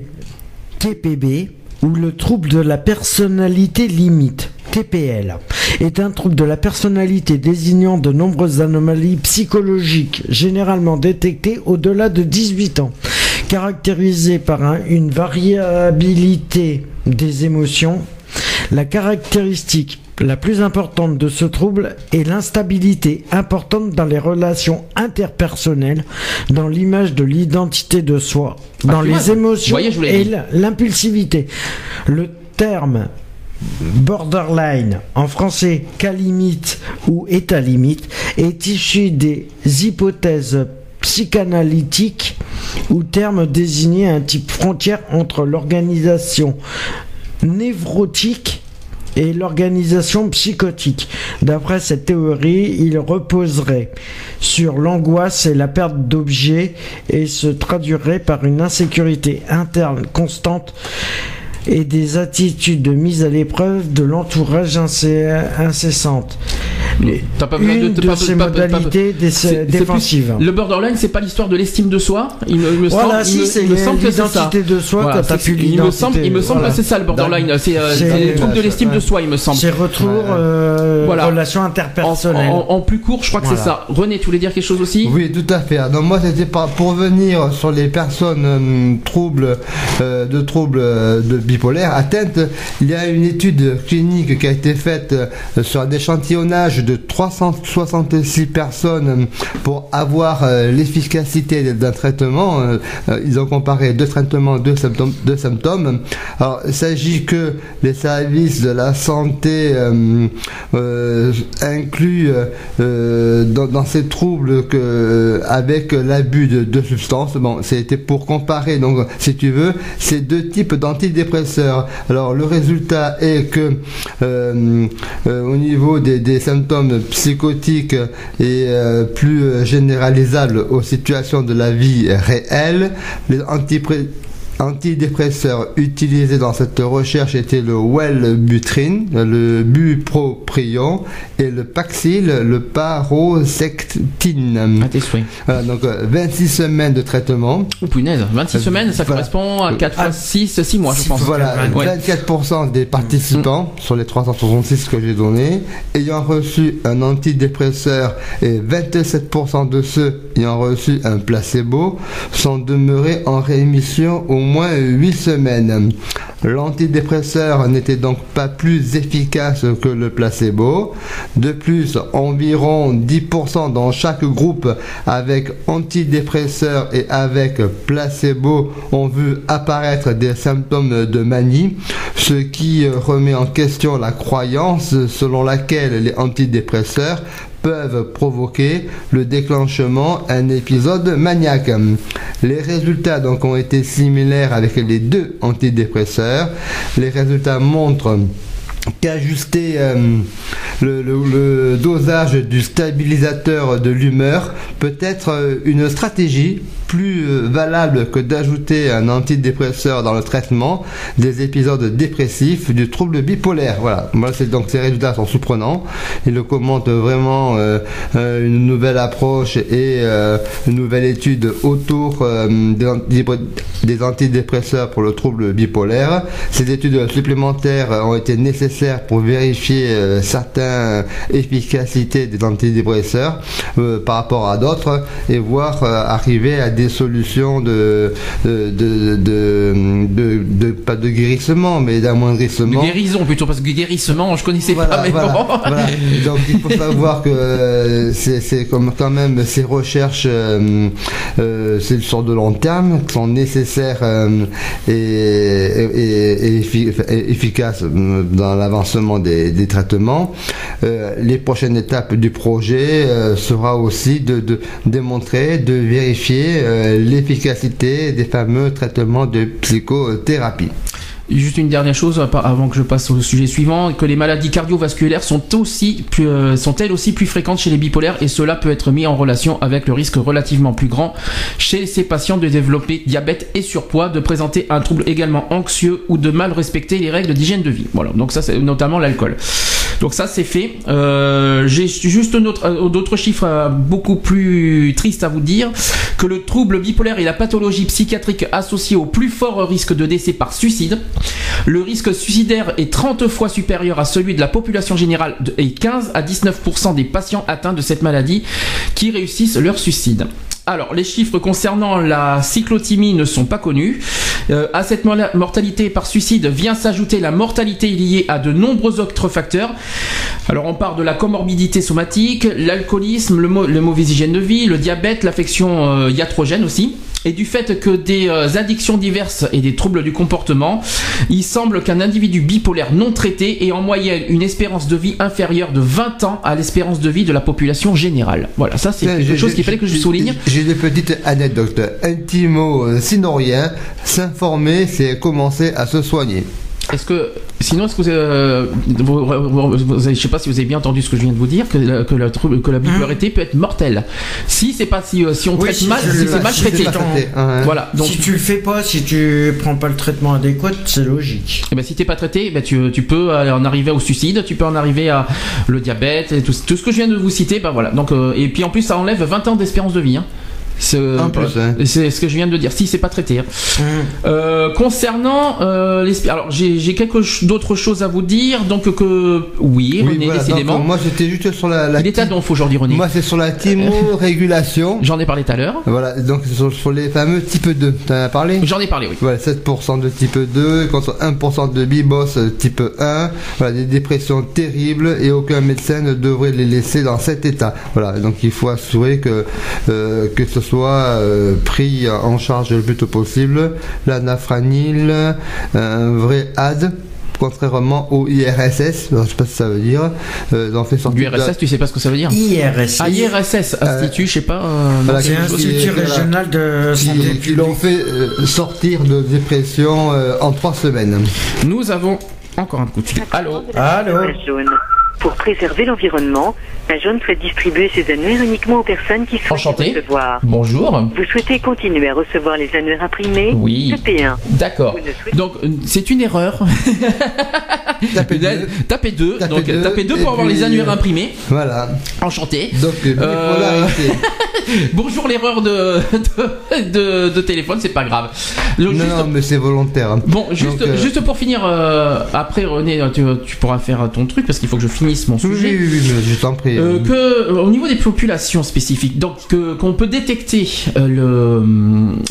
TPB, ou le trouble de la personnalité limite, TPL, est un trouble de la personnalité désignant de nombreuses anomalies psychologiques, généralement détectées au-delà de 18 ans, caractérisé par un- une variabilité des émotions. La caractéristique la plus importante de ce trouble est l'instabilité importante dans les relations interpersonnelles, dans l'image de l'identité de soi, Ah, dans les vois, émotions voyez, et l'impulsivité. Le terme borderline, en français cas limite ou état limite, est issu des hypothèses psychanalytiques ou terme désigné un type frontière entre l'organisation névrotique et l'organisation psychotique. D'après cette théorie, il reposerait sur l'angoisse et la perte d'objets et se traduirait par une insécurité interne constante et des attitudes de mise à l'épreuve de l'entourage incessante. T'as pas besoin Une de, de pas- ces pas- modalités plus- défensives. Le borderline, c'est pas l'histoire de l'estime de soi. Il me, il me Voilà, semble, si, me- c'est il me semble que c'est ça. l'identité de soi Voilà, quand plus il me semble, l'identité, il me semble voilà. que c'est ça le borderline. C'est euh, C'est- c'est le trouble de l'estime de soi, il me semble. C'est retour, euh, Voilà. relation En, interpersonnelle. en- en plus court, je crois que c'est ça. René, tu voulais dire quelque chose aussi? Oui, tout à fait. Donc moi, c'était pas pour venir sur les personnes euh, troubles euh, de troubles de bipolaire atteintes. Il y a une étude clinique qui a été faite euh, sur un échantillonnage de 366 personnes pour avoir euh, l'efficacité d'un traitement. Euh, ils ont comparé deux traitements, deux symptômes. Deux symptômes. Alors, il s'agit que les services de la santé incluent dans, ces troubles que avec l'abus de, de substances. Bon, c'était pour comparer. Donc, si tu veux, ces deux types d'antidépresseurs. Alors, le résultat est que euh, euh, au niveau des, symptômes psychotiques et euh, plus généralisables aux situations de la vie réelle, les antipré- antidépresseurs utilisés dans cette recherche étaient le Wellbutrin, le Bupropion et le Paxil, le. Voilà, donc euh, 26 semaines de traitement. Oh punaise, 26 Euh, semaines, ça voilà. correspond à 4 fois Ah, 6, 6 mois, je pense. Voilà, Ouais. 24% des participants sur les 366 que j'ai donnés ayant reçu un antidépresseur et 27% de ceux ayant reçu un placebo sont demeurés en rémission au moins 8 semaines. L'antidépresseur n'était donc pas plus efficace que le placebo. De plus, environ 10% dans chaque groupe avec antidépresseur et avec placebo ont vu apparaître des symptômes de manie, ce qui remet en question la croyance selon laquelle les antidépresseurs peuvent provoquer le déclenchement d'un épisode maniaque. Les résultats donc ont été similaires avec les deux antidépresseurs. Les résultats montrent qu'ajuster euh, le, dosage du stabilisateur de l'humeur peut être euh, une stratégie plus euh, valable que d'ajouter un antidépresseur dans le traitement des épisodes dépressifs du trouble bipolaire. Voilà, moi c'est donc ces résultats sont surprenants. Il le vraiment euh, euh, une nouvelle approche et une nouvelle étude autour des, des antidépresseurs pour le trouble bipolaire. Ces études supplémentaires ont été nécessaires pour vérifier certaines efficacités des antidépresseurs par rapport à d'autres et voir arriver à des solutions de, de, de, de, de- de- pas de guérissement mais De d'amoindrissement. guérison plutôt, parce que guérissement, je connaissais Voilà, pas, mais voilà, bon. voilà. Donc il faut savoir que euh, c'est comme quand même ces recherches, euh, euh, c'est sur de long terme, qui sont nécessaires euh, et, et- et effi- et efficaces dans l'avancement des, des traitements. Euh, les prochaines étapes du projet sera aussi de, de démontrer, de vérifier euh, l'efficacité des fameux traitements de psychothérapie. Juste une dernière chose par- avant que je passe au sujet suivant, que les maladies cardiovasculaires sont aussi euh, sont elles aussi plus fréquentes chez les bipolaires et cela peut être mis en relation avec le risque relativement plus grand chez ces patients de développer diabète et surpoids, de présenter un trouble également anxieux ou de mal respecter les règles d'hygiène de vie. Voilà, donc ça c'est notamment l'alcool. Donc ça c'est fait. Euh, J'ai juste euh, d'autres chiffres euh, beaucoup plus tristes à vous dire que le trouble bipolaire est la pathologie psychiatrique associée au plus fort risque de décès par suicide. Le risque suicidaire est 30 fois supérieur à celui de la population générale et 15 à 19% des patients atteints de cette maladie qui réussissent leur suicide. Alors, les chiffres concernant la cyclothymie ne sont pas connus. Euh, à cette mortalité par suicide vient s'ajouter la mortalité liée à de nombreux autres facteurs. Alors, on part de la comorbidité somatique, l'alcoolisme, le, mauvaise hygiène de vie, le diabète, l'affection euh, iatrogène aussi. Et du fait que des euh, addictions diverses et des troubles du comportement, il semble qu'un individu bipolaire non traité ait en moyenne une espérance de vie inférieure de 20 ans à l'espérance de vie de la population générale. Voilà, ça c'est quelque chose qu'il fallait que je souligne. J'ai des petites anecdotes. Intimo, euh, sinon rien, s'informer, c'est commencer à se soigner. Est-ce que Sinon, est-ce que vous, euh, vous- vous- vous- je sais pas si vous avez bien entendu ce que je viens de vous dire, que la, que la, que la bipolarité peut être mortelle. Si c'est pas si, euh, si on Oui, traite si mal, si c'est mal si hein. Voilà. Donc, si tu le fais pas, si tu prends pas le traitement adéquat, c'est logique. eh ben, si t'es pas traité, ben, tu, tu peux en arriver au suicide, tu peux en arriver à le diabète, et tout, tout ce que je viens de vous citer. Ben voilà. Donc, euh, et puis en plus, ça enlève 20 ans d'espérance de vie. Hein. C'est En plus, hein. c'est ce que je viens de dire. Si c'est pas traité. hein. Hum. Euh, concernant euh, les... alors j'ai ch- d'autres choses à vous dire. Donc que oui, René, voilà, décidément. donc, moi j'étais juste sur la, la Il est à donf aujourd'hui, René. Moi c'est sur la thymo-régulation. J'en ai parlé tout à l'heure. Voilà, donc c'est sur, sur les fameux type 2. T'en as parlé? J'en ai parlé, oui. Voilà, 7% de type 2 contre 1% de bibos euh, type 1. Voilà, des dépressions terribles et aucun médecin ne devrait les laisser dans cet état. Voilà, donc il faut assurer que, euh, que ce soit euh, pris en charge le plus tôt possible. L'anafranil, un vrai AD. Contrairement au IRSS, je sais pas ce que ça veut dire, euh, on fait Du sortir de- RSS, tu sais pas ce que ça veut dire IRS. Ah, IRSS, Institut, je sais pas. euh, voilà, c'est Voilà. régional de santé qui, qui l'ont fait euh, sortir de dépression euh, en trois semaines. Nous avons encore un coup de fil. Allô Allô La. Pour préserver l'environnement, la jaune souhaite distribuer ses annuaires uniquement aux personnes qui souhaitent Enchanté. les recevoir. Bonjour. Vous souhaitez continuer à recevoir les annuaires imprimés Oui. Tapez 1. D'accord. Souhaitez- Donc euh, c'est une erreur. Tapez deux. Tapez deux. Tapez Donc deux, tapez deux et pour avoir puis, les annuaires euh, imprimés. Voilà. Enchanté. Donc, euh, Euh, bipolarité. Bonjour l'erreur de, de, de- de téléphone, c'est pas grave. Non, juste- non, mais c'est volontaire. hein. Bon, juste, Donc, euh, juste pour finir, euh, après René, tu, tu pourras faire ton truc parce qu'il faut que je finisse mon sujet. oui, oui, je t'en prie. Euh, que au niveau des populations spécifiques, donc que- qu'on peut détecter le,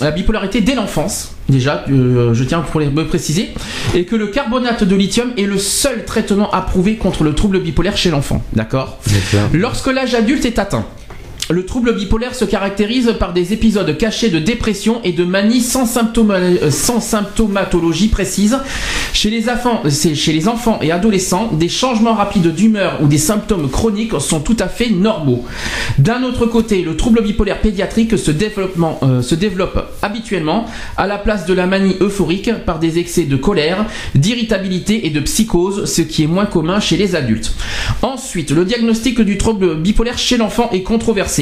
la bipolarité dès l'enfance, déjà, je tiens pour les me préciser, et que le carbonate de lithium est le seul traitement approuvé contre le trouble bipolaire chez l'enfant, D'accord. Lorsque l'âge adulte est atteint, le trouble bipolaire se caractérise par des épisodes cachés de dépression et de manie sans, euh, symptomatologie précise. Chez les, enfants, chez les enfants et adolescents, des changements rapides d'humeur ou des symptômes chroniques sont tout à fait normaux. D'un autre côté, le trouble bipolaire pédiatrique euh, se développe habituellement à la place de la manie euphorique par des excès de colère, d'irritabilité et de psychose, ce qui est moins commun chez les adultes. Ensuite, le diagnostic du trouble bipolaire chez l'enfant est controversé.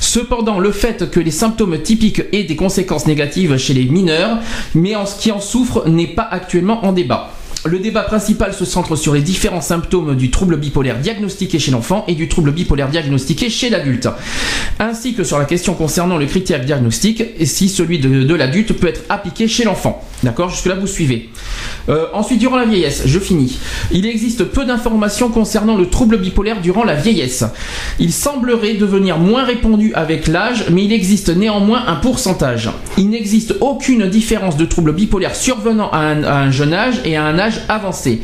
Cependant, le fait que les symptômes typiques aient des conséquences négatives chez les mineurs, mais en ce qui en souffre n'est pas actuellement en débat. Le débat principal se centre sur les différents symptômes du trouble bipolaire diagnostiqué chez l'enfant et du trouble bipolaire diagnostiqué chez l'adulte, ainsi que sur la question concernant le critère diagnostique et si celui de, l'adulte peut être appliqué chez l'enfant. D'accord Jusque-là, vous suivez. Euh, ensuite, durant la vieillesse, je finis. Il existe peu d'informations concernant le trouble bipolaire durant la vieillesse. Il semblerait devenir moins répandu avec l'âge, mais il existe néanmoins un pourcentage. Il n'existe aucune différence de trouble bipolaire survenant à un, jeune âge et à un âge avancé.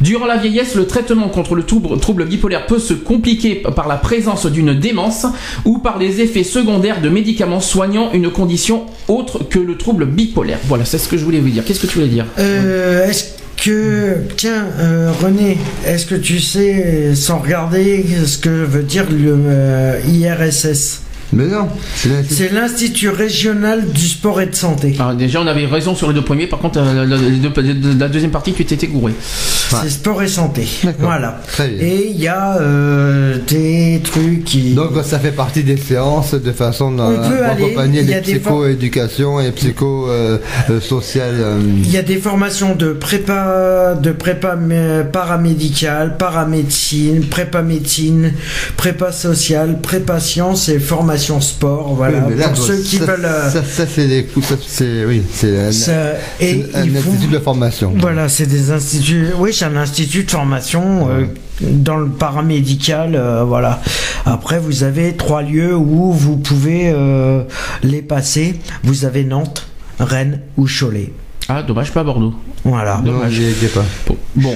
Durant la vieillesse, le traitement contre le trouble, trouble bipolaire peut se compliquer par la présence d'une démence ou par les effets secondaires de médicaments soignant une condition autre que le trouble bipolaire. Voilà, c'est ce que je voulais vous dire? Qu'est-ce que tu voulais dire? Euh, est-ce que, tiens, euh, René, est-ce que tu sais, sans regarder, ce que veut dire le euh, IRSS Mais non, c'est l'institut. Régional du sport et de santé. Alors déjà, on avait raison sur les deux premiers. Par contre, euh, la, la- la- la deuxième partie, tu t'étais gouré. C'est sport et santé. Voilà. Très bien. Et il y a euh, des trucs qui. Donc ça fait partie des séances de façon à On peut aller, accompagner les psycho-éducations et psycho-sociales. Il y a des formations de prépa, de prépa mé- paramédicale, paramédecine, prépa médecine, prépa sociale, prépa sciences et formation sport. Voilà. pour ceux qui ça, veulent. euh, Ça, ça, c'est des c'est oui, c'est un, institut de formation. Voilà, c'est des instituts. Oui, c'est un institut de formation euh, dans le paramédical. euh, voilà. Après, vous avez trois lieux où vous pouvez euh, les passer. Vous avez Nantes, Rennes ou Cholet. Ah, dommage, pas Bordeaux. Voilà. Non, Dommage. j'y étais pas. Bon, bon.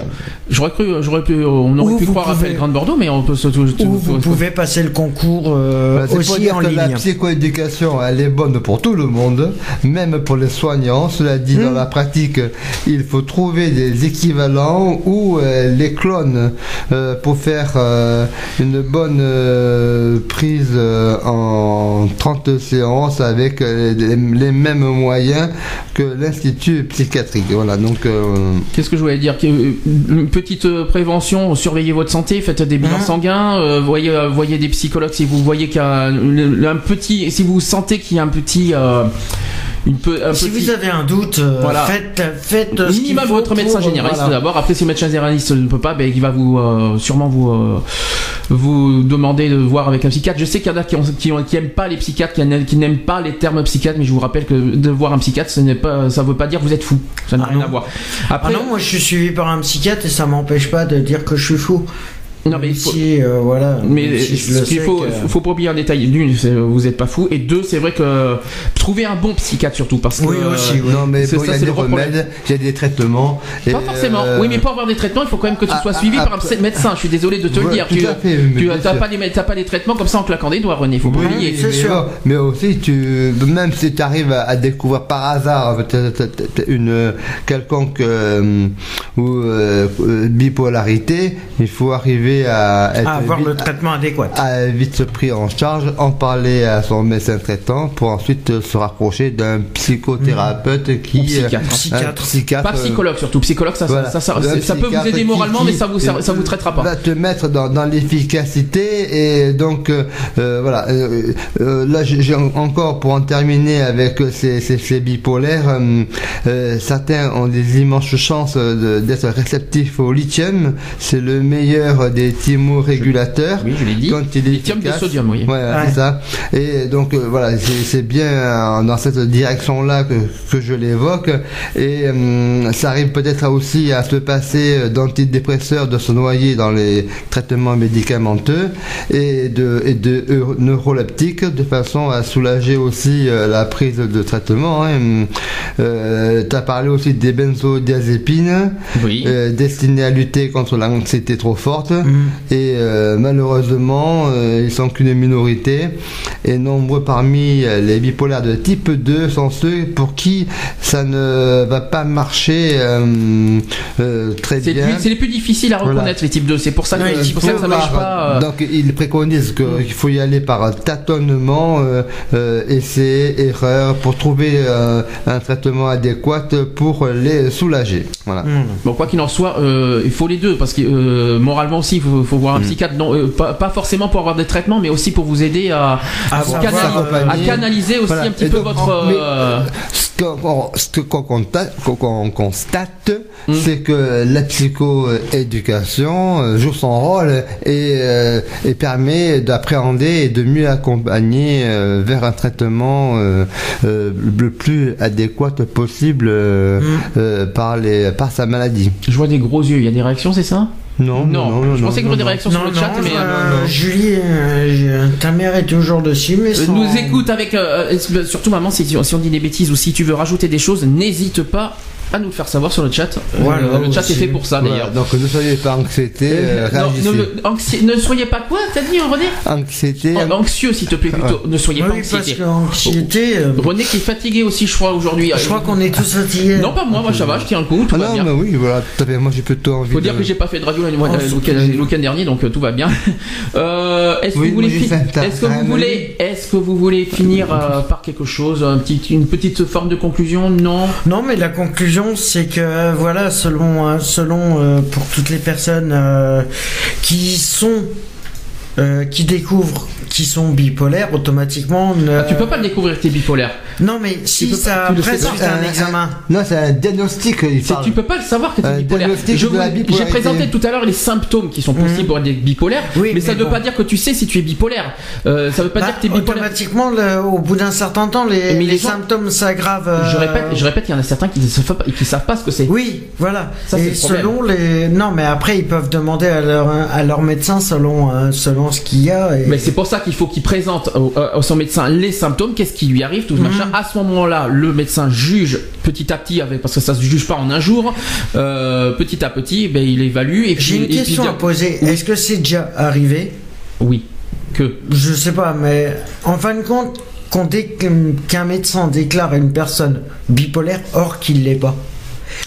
j'aurais cru, j'aurais pu, on aurait Ou pu croire à pouvez- Belgrade Bordeaux, mais on peut se. Ou vous pouvez passer le concours euh, Bah, c'est pour aussi dire en que la ligne. psychoéducation, elle est bonne pour tout le monde, même pour les soignants. Cela dit, Hmm. dans la pratique, il faut trouver des équivalents ou euh, les clones euh, pour faire euh, une bonne euh, prise euh, en 30 séances avec euh, les, les mêmes moyens que l'Institut psychiatrique. Voilà, donc. euh, Qu'est-ce que je voulais dire Que, euh, Une petite euh, prévention, surveillez votre santé, faites des bilans Mhm. sanguins, euh, voyez, voyez des psychologues si vous voyez qu'il y a un, un petit, si vous sentez qu'il y a un petit, euh, une peu, un Si petit. vous avez un doute, euh, Voilà. faites, faites qu'il Minimum votre médecin généraliste voilà. d'abord. Après, si le médecin généraliste ne peut pas, ben, il va vous euh, sûrement vous euh, vous demander de voir avec un psychiatre. Je sais qu'il y en a qui, ont, qui, ont- qui aiment pas les psychiatres, qui, n'aiment- qui n'aiment pas les termes psychiatre, mais je vous rappelle que de voir un psychiatre, ce n'est pas, ça veut pas dire que vous êtes fou. Ça n'a Ah rien non. à voir. Ah Après, non, moi je suis suivi par un psychiatre et ça m'empêche pas de dire que je suis fou. Non, mais il faut- Si, euh, voilà. Mais si ce qu'il faut, que- faut pas oublier un détail. D'une, vous êtes pas fou, et deux, c'est vrai que trouver un bon psychiatre surtout, parce que Oui, aussi, oui. Non, mais bon, il y a des remèdes, il y a des traitements. et, Pas forcément. euh, Oui, mais pour avoir des traitements, il faut quand même que tu ah, sois ah, suivi par un psy- médecin. Je suis désolé de te le dire. tout Tu, mais sûr. pas les, t'as pas les traitements comme ça en claquant des doigts, René. Faut pas Oui, oublier. c'est mais, sûr. mais aussi, tu, même si tu arrives à, découvrir par hasard une quelconque euh, ou, euh, euh, bipolarité, il faut arriver à être à avoir vite, le traitement adéquat. à vite se pris en charge, en parler à son médecin traitant pour ensuite se rapprocher d'un psychothérapeute qui Ou psychiatre. euh, Psychiatre. un psychiatre, Pas euh, psychologue surtout. Psychologue, ça, voilà. ça, ça, peut vous aider moralement, mais ça vous, ça, ça vous traitera pas. va te mettre dans, dans l'efficacité et donc euh, voilà euh, là j'ai j'ai en- encore pour en terminer avec ces, ces, ces bipolaires euh, certains ont des immenses chances d'être réceptifs au lithium c'est le meilleur des thymorégulateurs Oui, je l'ai dit. quand il est Lithium de efficace. sodium, oui. Ouais, voilà, Ouais. c'est ça. Et donc euh, voilà, c'est bien euh, dans cette direction-là que, que je l'évoque. Et euh, ça arrive peut-être aussi à se passer euh, d'antidépresseurs, de se noyer dans les traitements médicamenteux et de, et de euro- neuroleptiques de façon à soulager aussi euh, la prise de traitement. Hein. Euh, tu as parlé aussi des benzodiazépines Oui. euh, destinées à lutter contre l'anxiété trop forte. Et euh, malheureusement, euh, ils sont qu'une minorité. Et nombreux parmi euh, les bipolaires de type 2 sont ceux pour qui ça ne va pas marcher euh, très bien. c'est les plus difficiles à Voilà. reconnaître, les types 2. C'est pour ça que, pour ça que ça marche pas. Donc ils préconisent qu'il faut y aller par tâtonnement, essai, erreur, pour trouver un traitement adéquat pour les soulager. Voilà. Mmh. Bon, quoi qu'il en soit, il faut les deux parce que moralement aussi, il faut, faut voir un psychiatre. Non, euh, pas, pas forcément pour avoir des traitements, mais aussi pour vous aider à, À à savoir, canal- à canaliser aussi Voilà. un petit Et peu donc, votre. mais, euh, Ce qu'on ce que- qu'on constate, qu'on- qu'on constate, Mm. c'est que la psychoéducation euh, joue son rôle et, euh, et permet d'appréhender et de mieux accompagner euh, vers un traitement euh, euh, le plus adéquat possible euh, Mm. euh, par, les, par sa maladie. je vois des gros yeux. Il y a des réactions, c'est ça? Non, non, non, je non, pensais qu'il y non, aurait des non. réactions sur Non, le chat, non, mais. euh, Julie, euh, je- ta mère est toujours dessus, mais Euh, sans- Nous écoute avec euh, euh, surtout maman si, si on dit des bêtises ou si tu veux rajouter des choses n'hésite pas à nous le faire savoir sur le chat. Euh, le chat est aussi. fait pour ça Voilà, d'ailleurs. donc ne soyez pas anxiété, euh, non, réagissez. ne, ne- anxi- ne soyez pas quoi t'as dit René? Anxiété, Oh, anxieux s'il te plaît plutôt. Ne soyez Oui, pas oui, parce anxiété. que l'anxiété, euh, René qui est fatigué aussi je crois aujourd'hui. Je crois qu'on est tous fatigués. non pas moi moi ça va je tiens le coup tout Ah va non, bien. mais oui, voilà. Moi, j'ai plutôt envie faut de... dire que j'ai pas fait de radio le, Oh, week-end, dernier donc euh, tout va bien. Euh, est-ce que vous voulez moi, j'ai fi- fait un est-ce que vous tartare, voulez est-ce que vous voulez finir euh, par quelque chose une petite forme de conclusion? Non? Non, mais la conclusion, c'est que voilà, selon euh, selon euh, pour toutes les personnes euh, qui sont qui découvrent qui sont bipolaires, automatiquement. ne- Ah, tu peux pas découvrir que t'es bipolaire Non, mais si ça à un examen. Non, c'est un diagnostic. Parle. tu peux pas le savoir que tu es bipolaire. J'ai présenté tout à l'heure les symptômes qui sont possibles pour être bipolaire. Oui, mais, ça ne veut pas dire que tu sais si tu es bipolaire. Euh, ça veut pas Bah, dire que tu es bipolaire. automatiquement, le- au bout d'un certain temps, les, Mais les les gens- symptômes s'aggravent. euh, Je répète, je répète, il y en a certains qui ne savent pas, qui savent pas ce que c'est. Oui, voilà. Ça, c'est et le problème. selon les, non, mais après ils peuvent demander à leur à leur médecin selon euh, selon ce qu'il y a. Et... Mais c'est pour ça qu'il faut qu'il présente au- à son médecin les symptômes, qu'est-ce qui lui arrive, tout ce Mhm. machin. À ce moment-là, le médecin juge petit à petit, avec, parce que ça se juge pas en un jour, euh, petit à petit, ben, il évalue et. J'ai une et puis question à poser. Est-ce que c'est déjà arrivé Oui. Que. Je sais pas, mais en fin de compte, qu'un médecin déclare une personne bipolaire or qu'il l'est pas.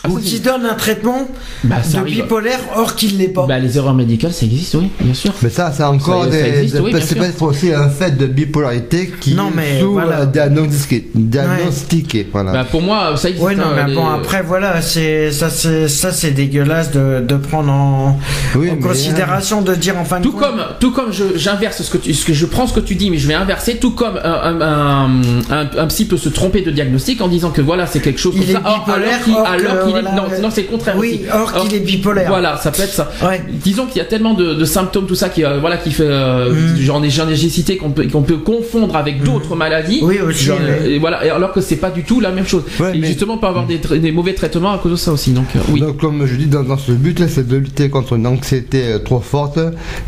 Ah, ou qui donne un traitement Bah, de arrive. bipolaire or qu'il l'est pas. Bah, les erreurs médicales, ça existe, oui, bien sûr. Mais ça, c'est encore Ça- ça des. existe, oui, c'est peut-être aussi un fait de bipolarité qui Non, mais est sous voilà. euh, diagnostiqué. diagnostiqué, voilà. Bah, pour moi, ça existe. Ouais non hein, mais les- bon après voilà c'est ça c'est ça c'est dégueulasse de, de prendre en, Oui, en mais, considération de dire en fin de Tout compte- comme, tout comme j'inverse ce que tu, ce que je prends ce que tu dis, mais je vais inverser. Tout comme un, un, un, un- un psy peut se tromper de diagnostic en disant que voilà, c'est quelque chose Il comme est ça. Or- bipolaire, alors or alors qu'il voilà, est, non, non, c'est le contraire. Oui, aussi. or qu'il est bipolaire. Voilà, ça peut être ça. Ouais. Disons qu'il y a tellement de, de symptômes, tout ça, qui, euh, voilà, qui fait, euh, Mm. j'en ai, j'en ai j'ai cité qu'on peut, qu'on peut confondre avec d'autres maladies. Oui, aussi, Genre, mais- et voilà, alors que c'est pas du tout la même chose. Ouais, et mais- justement, on peut avoir des, mauvais traitements à cause de ça aussi. Donc, euh, oui. Donc, comme je dis, dans, dans ce but, là, c'est de lutter contre une anxiété euh, trop forte.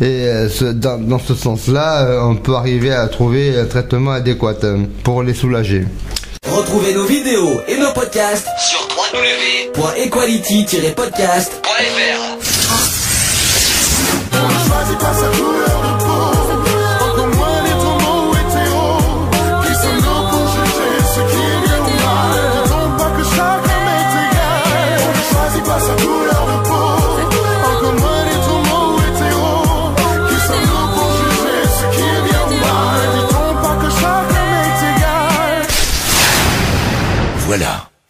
Et euh, ce- dans, dans ce sens-là, euh, on peut arriver à trouver un traitement adéquat pour les soulager. Retrouvez nos vidéos et nos podcasts sur www.equality-podcast.fr.